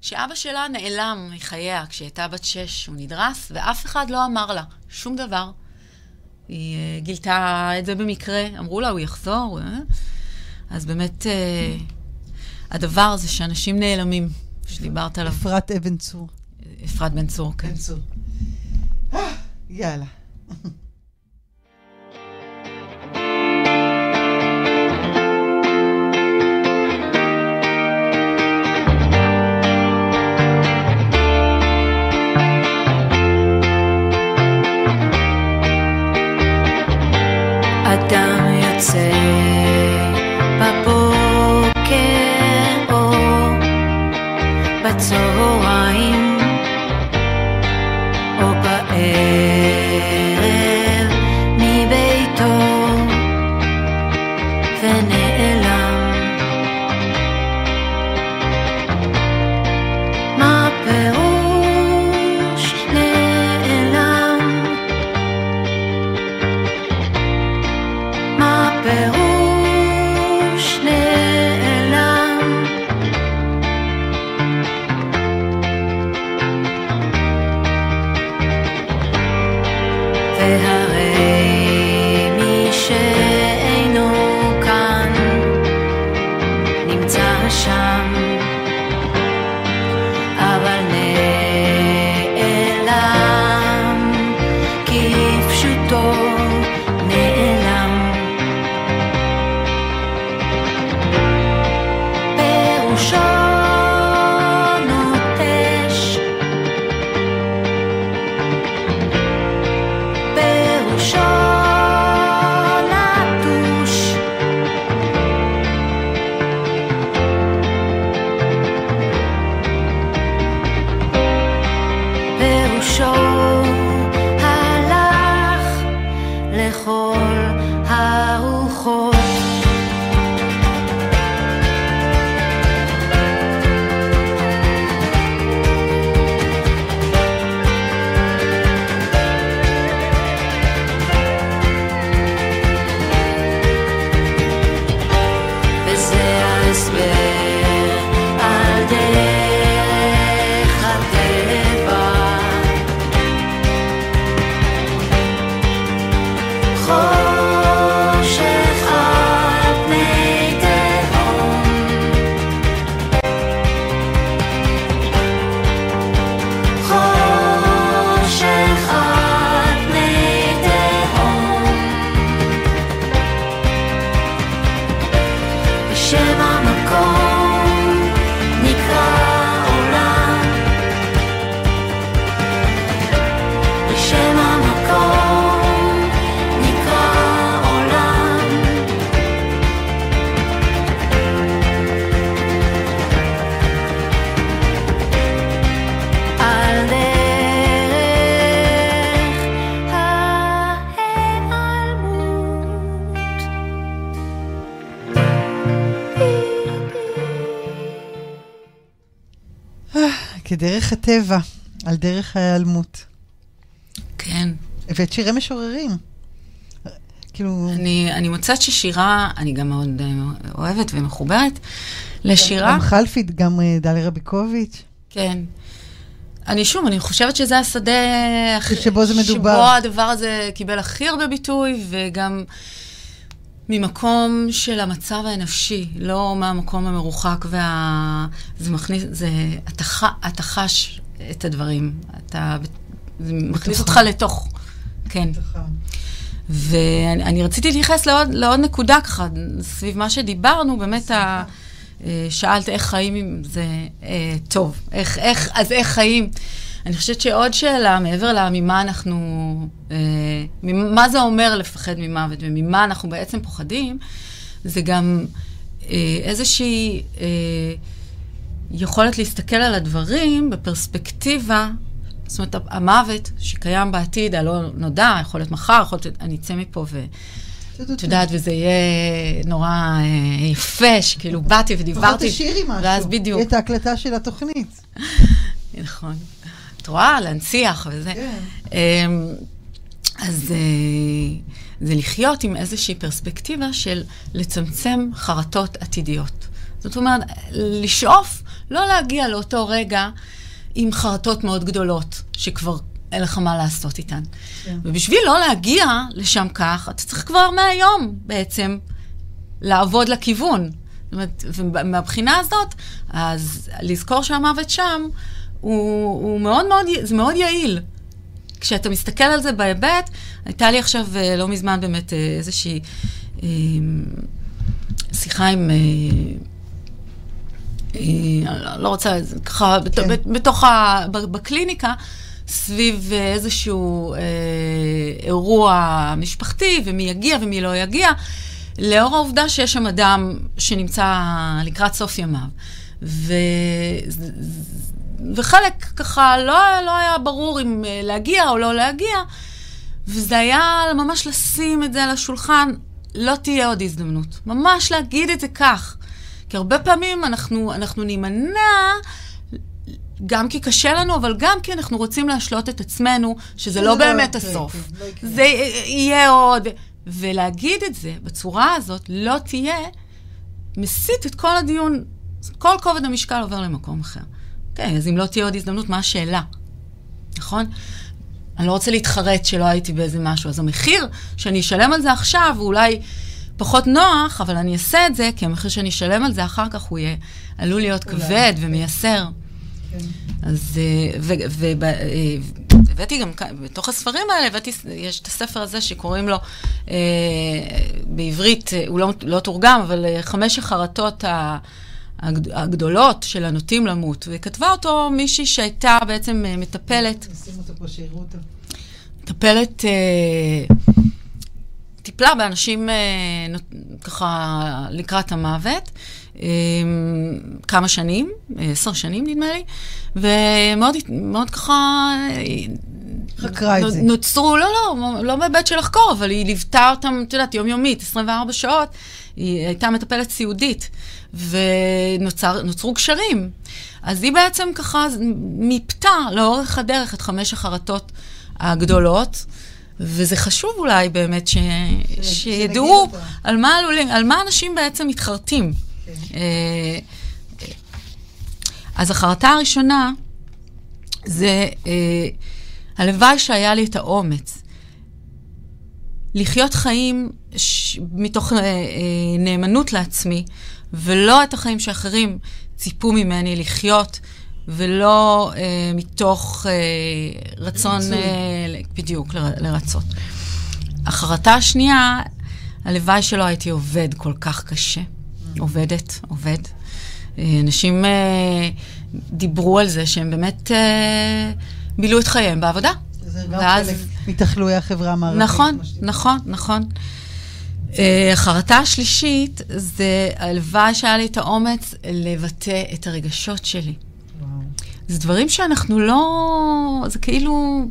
Speaker 3: שאבא שלה נעלם מחייה כשהיא הייתה בת שש, הוא נדרס, ואף אחד לא אמר לה שום דבר. היא uh, גילתה את זה במקרה, אמרו לה, הוא יחזור. Uh, אז באמת, הדבר הזה שאנשים נעלמים, שדיברת עליו.
Speaker 2: אפרת אבן צור.
Speaker 3: אפרת בן צור, כן.
Speaker 2: בן צור. יאללה. say. כדרך הטבע, על דרך ההיעלמות.
Speaker 3: כן.
Speaker 2: ואת שירי משוררים. כאילו...
Speaker 3: אני, אני מוצאת ששירה, אני גם מאוד אה, אוהבת ומחוברת לשירה.
Speaker 2: גם חלפית, גם אה, דליה רביקוביץ'.
Speaker 3: כן. אני שוב, אני חושבת שזה השדה...
Speaker 2: שבו זה מדובר.
Speaker 3: שבו הדבר הזה קיבל הכי הרבה ביטוי, וגם ממקום של המצב הנפשי, לא מהמקום המרוחק וה... זה מכניס... זה... אתה, ח... אתה חש את הדברים. אתה... זה מכניס אותך לתוך... כן. ואני אני רציתי להתייחס לעוד, לעוד נקודה ככה, סביב מה שדיברנו, באמת, ה, אה, שאלת איך חיים עם זה אה, טוב, איך, איך, אז איך חיים? אני חושבת שעוד שאלה, מעבר לה, ממה אנחנו, אה, מה זה אומר לפחד ממוות וממה אנחנו בעצם פוחדים, זה גם אה, איזושהי אה, יכולת להסתכל על הדברים בפרספקטיבה זאת אומרת, המוות שקיים בעתיד, הלא נודע, יכול להיות מחר, יכול להיות, אני אצא מפה ו... את יודעת, וזה יהיה נורא אה, יפה, שכאילו באתי
Speaker 2: לפחות
Speaker 3: ודיברתי.
Speaker 2: תשאירי משהו.
Speaker 3: ואז בדיוק.
Speaker 2: את ההקלטה של התוכנית.
Speaker 3: נכון. את רואה? להנציח וזה.
Speaker 2: כן.
Speaker 3: אמ, אז אה, זה לחיות עם איזושהי פרספקטיבה של לצמצם חרטות עתידיות. זאת אומרת, לשאוף לא להגיע לאותו רגע עם חרטות מאוד גדולות, שכבר אין לך מה לעשות איתן.
Speaker 2: כן.
Speaker 3: ובשביל לא להגיע לשם כך, אתה צריך כבר מהיום בעצם לעבוד לכיוון. זאת אומרת, ומהבחינה הזאת, אז לזכור שהמוות שם, הוא, הוא מאוד מאוד, זה מאוד יעיל. כשאתה מסתכל על זה בהיבט, הייתה לי עכשיו אה, לא מזמן באמת אה, איזושהי אה, שיחה עם... אה, אה, לא רוצה, ככה,
Speaker 2: כן.
Speaker 3: בת- בתוך ה... בקליניקה, סביב איזשהו אה, אירוע משפחתי, ומי יגיע ומי לא יגיע, לאור העובדה שיש שם אדם שנמצא לקראת סוף ימיו. ו... וחלק ככה לא, לא היה ברור אם אה, להגיע או לא להגיע, וזה היה ממש לשים את זה על השולחן, לא תהיה עוד הזדמנות. ממש להגיד את זה כך. כי הרבה פעמים אנחנו, אנחנו נימנע, גם כי קשה לנו, אבל גם כי אנחנו רוצים להשלות את עצמנו, שזה לא
Speaker 2: לא
Speaker 3: באמת
Speaker 2: יקרה,
Speaker 3: הסוף.
Speaker 2: כן, לא.
Speaker 3: זה יהיה עוד. ולהגיד את זה בצורה הזאת, לא תהיה, מסיט את כל הדיון, כל כובד המשקל עובר למקום אחר. אוקיי, אז אם לא תהיה עוד הזדמנות, מה השאלה? נכון? אני לא רוצה להתחרט שלא הייתי באיזה משהו, אז המחיר שאני אשלם על זה עכשיו הוא אולי פחות נוח, אבל אני אעשה את זה, כי המחיר שאני אשלם על זה אחר כך הוא יהיה, עלול להיות
Speaker 2: אולי.
Speaker 3: כבד ומייסר.
Speaker 2: כן.
Speaker 3: אז, והבאתי גם, כאן- בתוך הספרים האלה, הבאתי, יש את הספר הזה שקוראים לו, אה, בעברית, אה, הוא לא, לא תורגם, אבל אה, חמש החרטות ה- הגד- הגדולות של הנוטים למות. וכתבה אותו מישהי שהייתה בעצם אה, מטפלת,
Speaker 2: נשים אותו פה, שיראו אותו.
Speaker 3: מטפלת, אה, טיפלה באנשים אה, נות- ככה לקראת המוות, אה, כמה שנים, עשר שנים נדמה לי, ומאוד מאוד ככה... אה,
Speaker 2: חקרה את זה.
Speaker 3: נוצרו, לא, לא, לא בהיבט של לחקור, אבל היא ליוותה אותם, את יודעת, יומיומית, 24 שעות. היא הייתה מטפלת סיעודית, ונוצרו קשרים. אז היא בעצם ככה מיפתה לאורך הדרך את חמש החרטות הגדולות, וזה חשוב אולי באמת ש...
Speaker 2: שנגיד
Speaker 3: שידעו. על מה, עלולים, על מה אנשים בעצם מתחרטים.
Speaker 2: כן.
Speaker 3: אה, אז החרטה הראשונה זה, אה, הלוואי שהיה לי את האומץ לחיות חיים ש... מתוך אה, אה, נאמנות לעצמי, ולא את החיים שאחרים ציפו ממני לחיות, ולא אה, מתוך אה, רצון. אה, בדיוק, ל- לרצות. החרטה השנייה, הלוואי שלא הייתי עובד כל כך קשה. עובדת, עובד. אה, אנשים אה, דיברו על זה שהם באמת אה, בילו את חייהם בעבודה.
Speaker 2: זה גם
Speaker 3: ואז-
Speaker 2: חלק מתחלואי החברה המערבית.
Speaker 3: נכון. נכון, נכון. אה, החרטה השלישית זה הלוואי שהיה לי את האומץ לבטא את הרגשות שלי.
Speaker 2: וואו.
Speaker 3: זה דברים שאנחנו לא... זה כאילו...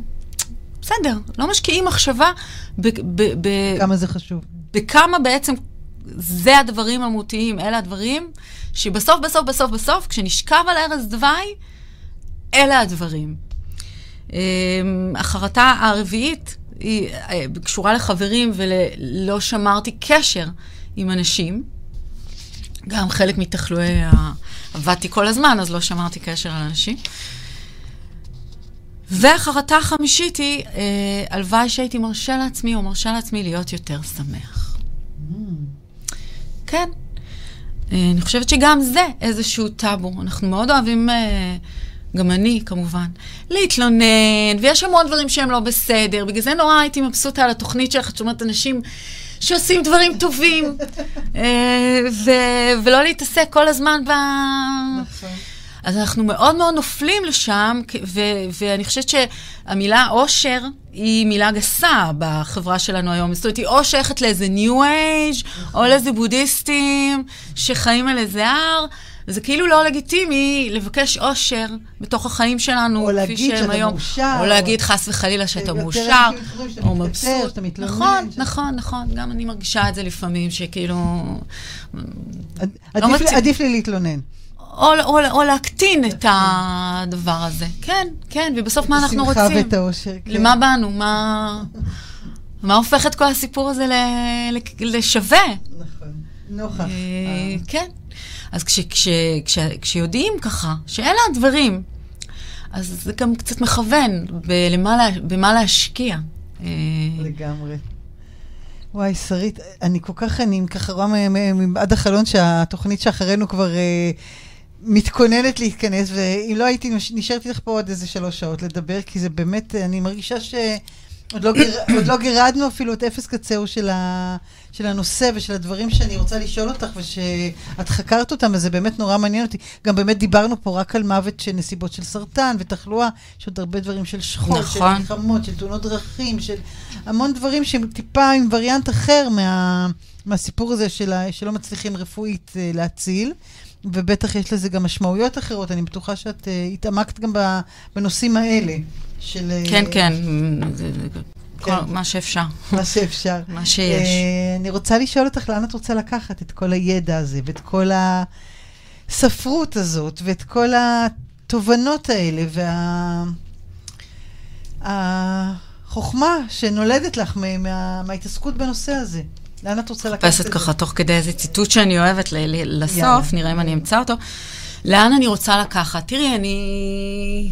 Speaker 3: בסדר, לא משקיעים מחשבה ב- ב- ב-
Speaker 2: כמה זה חשוב.
Speaker 3: בכמה בעצם זה הדברים המהותיים, אלה הדברים שבסוף, בסוף, בסוף, בסוף, כשנשכב על ערש דווי, אלה הדברים. אה, החרטה הרביעית היא אה, קשורה לחברים ולא שמרתי קשר עם אנשים. גם חלק מתחלואי ה... עבדתי כל הזמן, אז לא שמרתי קשר על אנשים. והחרטה החמישית היא, אה, הלוואי שהייתי מרשה לעצמי או מרשה לעצמי להיות יותר שמח. כן. אה, אני חושבת שגם זה איזשהו טאבו. אנחנו מאוד אוהבים, אה, גם אני כמובן, להתלונן, ויש המון דברים שהם לא בסדר. בגלל זה נורא הייתי מבסוטה על התוכנית שלך, את שומעת אנשים שעושים דברים טובים, אה, ו- ולא להתעסק כל הזמן ב...
Speaker 2: נכון.
Speaker 3: אז אנחנו מאוד מאוד נופלים לשם, ו- ואני חושבת שהמילה עושר היא מילה גסה בחברה שלנו היום. זאת אומרת, היא או שייכת לאיזה New Age, או לאיזה בודהיסטים שחיים על איזה הר. זה כאילו לא לגיטימי לבקש עושר בתוך החיים שלנו,
Speaker 2: או
Speaker 3: כפי
Speaker 2: להגיד
Speaker 3: שהם
Speaker 2: שאתה
Speaker 3: היום.
Speaker 2: מאושר,
Speaker 3: או
Speaker 2: או-
Speaker 3: להגיד חס וחלילה שאתה מאושר,
Speaker 2: שאתה
Speaker 3: או מבסוט.
Speaker 2: שאתה
Speaker 3: נכון, נכון, נכון. גם אני מרגישה את זה לפעמים, שכאילו...
Speaker 2: עד-
Speaker 3: לא
Speaker 2: עדיף לי-. עדיף להתלונן.
Speaker 3: או, או, או להקטין את הדבר הזה. כן, כן, ובסוף מה אנחנו
Speaker 2: השמחה
Speaker 3: רוצים?
Speaker 2: ואת האושר, כן.
Speaker 3: למה באנו? מה... מה הופך את כל הסיפור הזה ל... ל- לשווה?
Speaker 2: נכון. נוכח.
Speaker 3: אה,
Speaker 2: אה,
Speaker 3: כן. אז כש, כש, כש, כשיודעים ככה, שאלה הדברים, אז זה גם קצת מכוון בלמה, במה להשקיע. אה,
Speaker 2: לגמרי. וואי, שרית, אני כל כך, אני ככה רואה עד החלון שהתוכנית שאחרינו כבר אה, מתכוננת להתכנס, ואם לא הייתי, נש- נשארתי לך פה עוד איזה שלוש שעות לדבר, כי זה באמת, אני מרגישה ש... עוד לא, גר, עוד לא גירדנו אפילו את אפס קצהו של, ה, של הנושא ושל הדברים שאני רוצה לשאול אותך ושאת חקרת אותם, וזה באמת נורא מעניין אותי. גם באמת דיברנו פה רק על מוות של נסיבות של סרטן ותחלואה, יש עוד הרבה דברים של של
Speaker 3: נכון.
Speaker 2: מלחמות, של תאונות דרכים, של המון דברים שהם טיפה עם וריאנט אחר מה, מהסיפור הזה של ה, שלא מצליחים רפואית אה, להציל. ובטח יש לזה גם משמעויות אחרות, אני בטוחה שאת uh, התעמקת גם בנושאים האלה. של... אה,
Speaker 3: כן, כן, זה- זה- כל-
Speaker 2: כן.
Speaker 3: מה שאפשר,
Speaker 2: מה שאפשר.
Speaker 3: מה שיש.
Speaker 2: אה, אני רוצה לשאול אותך, לאן את רוצה לקחת את כל הידע הזה, ואת כל הספרות הזאת, ואת כל התובנות האלה, וה... החוכמה שנולדת לך מה... מה... מההתעסקות בנושא הזה. לאן את רוצה לקחת את זה?
Speaker 3: מחפשת ככה תוך כדי איזה ציטוט שאני אוהבת ל- ל- לסוף,
Speaker 2: יאללה.
Speaker 3: נראה אם אני אמצא אותו. לאן אני רוצה לקחת? תראי, אני...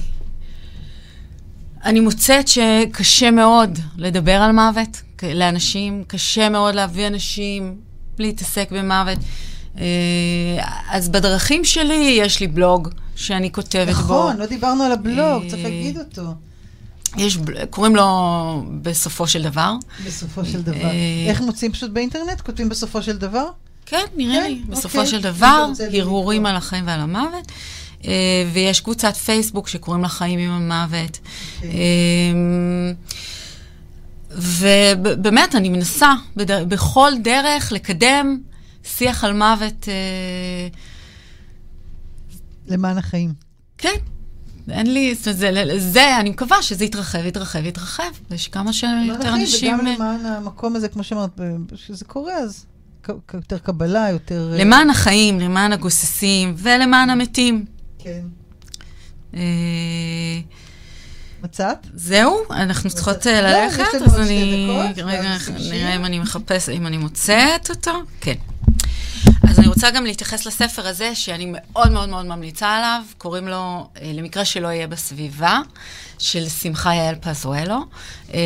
Speaker 3: אני מוצאת שקשה מאוד לדבר על מוות לאנשים, קשה מאוד להביא אנשים להתעסק במוות. אה, אז בדרכים שלי יש לי בלוג שאני כותבת בו.
Speaker 2: נכון, לא דיברנו על הבלוג,
Speaker 3: אה,
Speaker 2: צריך להגיד אותו.
Speaker 3: יש, קוראים לו בסופו של דבר.
Speaker 2: בסופו של דבר.
Speaker 3: אה,
Speaker 2: איך מוצאים פשוט באינטרנט? כותבים בסופו של דבר?
Speaker 3: כן, נראה
Speaker 2: כן,
Speaker 3: לי. בסופו
Speaker 2: אוקיי.
Speaker 3: של דבר, הרהורים. על החיים ועל המוות. אה, ויש קבוצת פייסבוק שקוראים לה חיים עם המוות.
Speaker 2: אוקיי.
Speaker 3: אה, ובאמת, אני מנסה בכל דרך לקדם שיח על מוות. אה,
Speaker 2: למען החיים.
Speaker 3: כן, אין לי, זה, זה, זה, אני מקווה שזה יתרחב, יתרחב, יתרחב, ושכמה שיותר
Speaker 2: למען החיים,
Speaker 3: אנשים...
Speaker 2: וגם למען המקום הזה, כמו שאמרת, שזה קורה, אז יותר קבלה, יותר...
Speaker 3: למען החיים, למען הגוססים ולמען המתים.
Speaker 2: כן.
Speaker 3: אה,
Speaker 2: מצאת?
Speaker 3: זהו, אנחנו צריכות אה,
Speaker 2: לא,
Speaker 3: ללכת,
Speaker 2: יש לנו
Speaker 3: אז אני... רגע. נראה אם אני מחפשת, אם אני מוצאת אותו. כן. אז אני רוצה גם להתייחס לספר הזה, שאני מאוד מאוד מאוד ממליצה עליו, קוראים לו אה, למקרה שלא יהיה בסביבה, של שמחה יעל פזואלו. אה,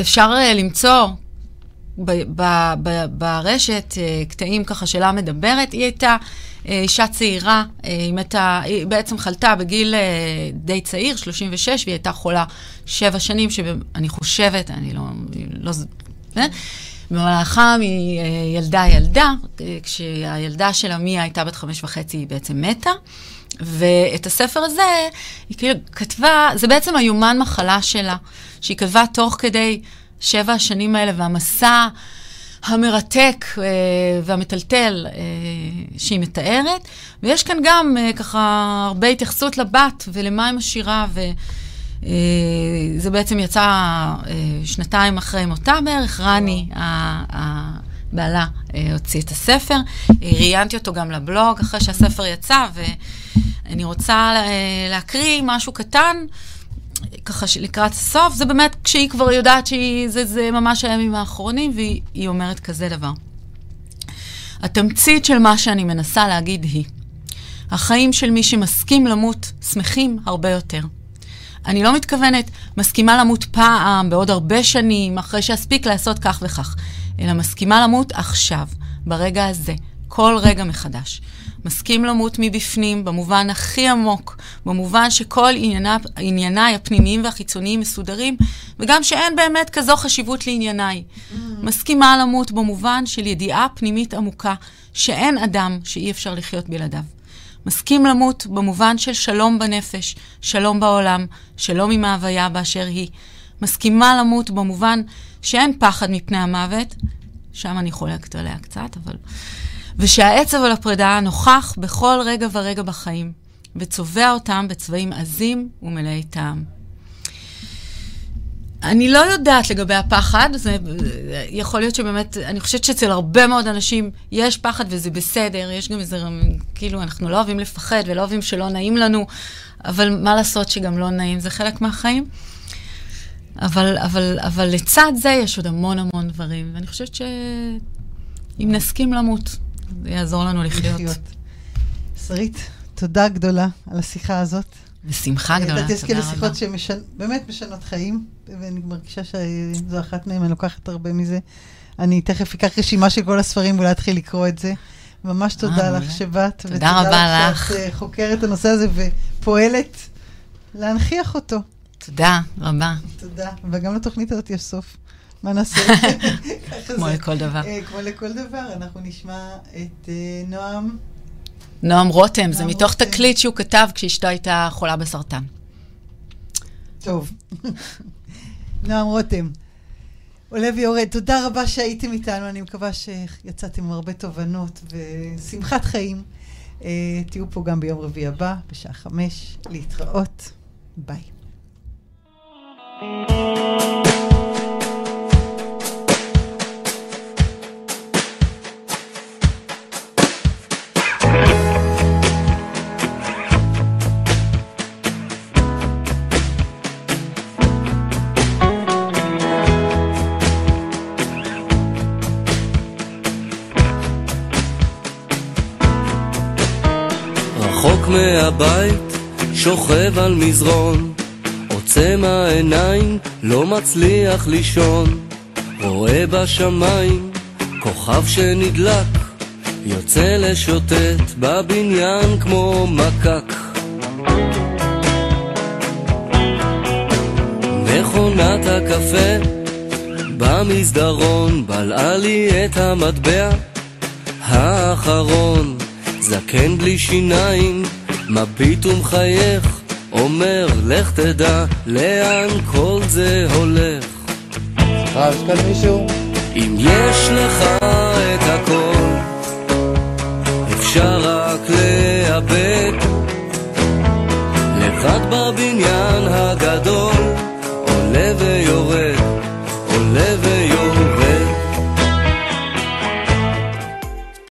Speaker 3: אפשר אה, למצוא ב- ב- ב- ברשת אה, קטעים ככה שלה מדברת. היא הייתה אה, אישה צעירה, אה, היא מתה, היא בעצם חלתה בגיל אה, די צעיר, 36, והיא הייתה חולה שבע שנים, שאני חושבת, אני לא... לא אה? במהלכם היא אה, ילדה ילדה, אה, כשהילדה שלה, מיה, הייתה בת חמש וחצי, היא בעצם מתה. ואת הספר הזה, היא כאילו כתבה, זה בעצם היומן מחלה שלה, שהיא כתבה תוך כדי שבע השנים האלה, והמסע המרתק אה, והמטלטל אה, שהיא מתארת. ויש כאן גם אה, ככה הרבה התייחסות לבת ולמה היא משאירה, וזה בעצם יצא אה, שנתיים אחרי מותה בערך, רני, ה- ה- בעלה אה, הוציא את הספר. אה, ראיינתי אותו גם לבלוג אחרי שהספר יצא, ו... אני רוצה אה, להקריא משהו קטן, ככה לקראת הסוף, זה באמת כשהיא כבר יודעת שזה ממש הימים האחרונים, והיא אומרת כזה דבר. התמצית של מה שאני מנסה להגיד היא, החיים של מי שמסכים למות שמחים הרבה יותר. אני לא מתכוונת מסכימה למות פעם, בעוד הרבה שנים, אחרי שאספיק לעשות כך וכך, אלא מסכימה למות עכשיו, ברגע הזה, כל רגע מחדש. מסכים למות מבפנים, במובן הכי עמוק, במובן שכל ענייני, ענייניי הפנימיים והחיצוניים מסודרים, וגם שאין באמת כזו חשיבות לענייניי. Mm. מסכימה למות במובן של ידיעה פנימית עמוקה, שאין אדם שאי אפשר לחיות בלעדיו. מסכים למות במובן של שלום בנפש, שלום בעולם, שלום עם ההוויה באשר היא. מסכימה למות במובן שאין פחד מפני המוות, שם אני חולקת עליה קצת, אבל... ושהעצב על הפרידה נוכח בכל רגע ורגע בחיים, וצובע אותם בצבעים עזים ומלאי טעם. אני לא יודעת לגבי הפחד, זה יכול להיות שבאמת, אני חושבת שאצל הרבה מאוד אנשים יש פחד וזה בסדר, יש גם איזה, כאילו, אנחנו לא אוהבים לפחד ולא אוהבים שלא נעים לנו, אבל מה לעשות שגם לא נעים, זה חלק מהחיים. אבל, אבל, אבל לצד זה יש עוד המון המון דברים, ואני חושבת שאם נסכים למות, זה יעזור לנו לחיות. לחיות.
Speaker 2: שרית, תודה גדולה על השיחה הזאת.
Speaker 3: בשמחה גדולה, תודה רבה.
Speaker 2: יש כאלה שיחות שבאמת משנות חיים, ואני מרגישה שזו אחת מהן, אני לוקחת הרבה מזה. אני תכף אקח רשימה של כל הספרים ואולי אתחיל לקרוא את זה. ממש תודה אה, לך שבאת.
Speaker 3: תודה רבה לך.
Speaker 2: ותודה לך שאת חוקרת את הנושא הזה ופועלת להנכיח אותו.
Speaker 3: תודה רבה.
Speaker 2: תודה. וגם לתוכנית הזאת יש סוף. מה נעשה?
Speaker 3: כמו לכל דבר.
Speaker 2: אה, כמו לכל דבר, אנחנו נשמע את אה, נועם.
Speaker 3: נועם רותם, זה מתוך תקליט שהוא כתב כשאשתו הייתה חולה בסרטן.
Speaker 2: טוב. נועם רותם. עולה ויורד, תודה רבה שהייתם איתנו, אני מקווה שיצאתם עם הרבה תובנות ושמחת חיים. Uh, תהיו פה גם ביום רביעי הבא, בשעה חמש, להתראות. ביי.
Speaker 5: מהבית, שוכב על מזרון, עוצם העיניים, לא מצליח לישון, רואה בשמיים כוכב שנדלק, יוצא לשוטט בבניין כמו מקק. מכונת הקפה במסדרון בלעה לי את המטבע האחרון, זקן בלי שיניים מביט ומחייך, אומר לך תדע לאן כל זה הולך.
Speaker 6: אז כאן מישהו?
Speaker 5: אם יש לך את הכל, אפשר רק לאבד. לבד בבניין הגדול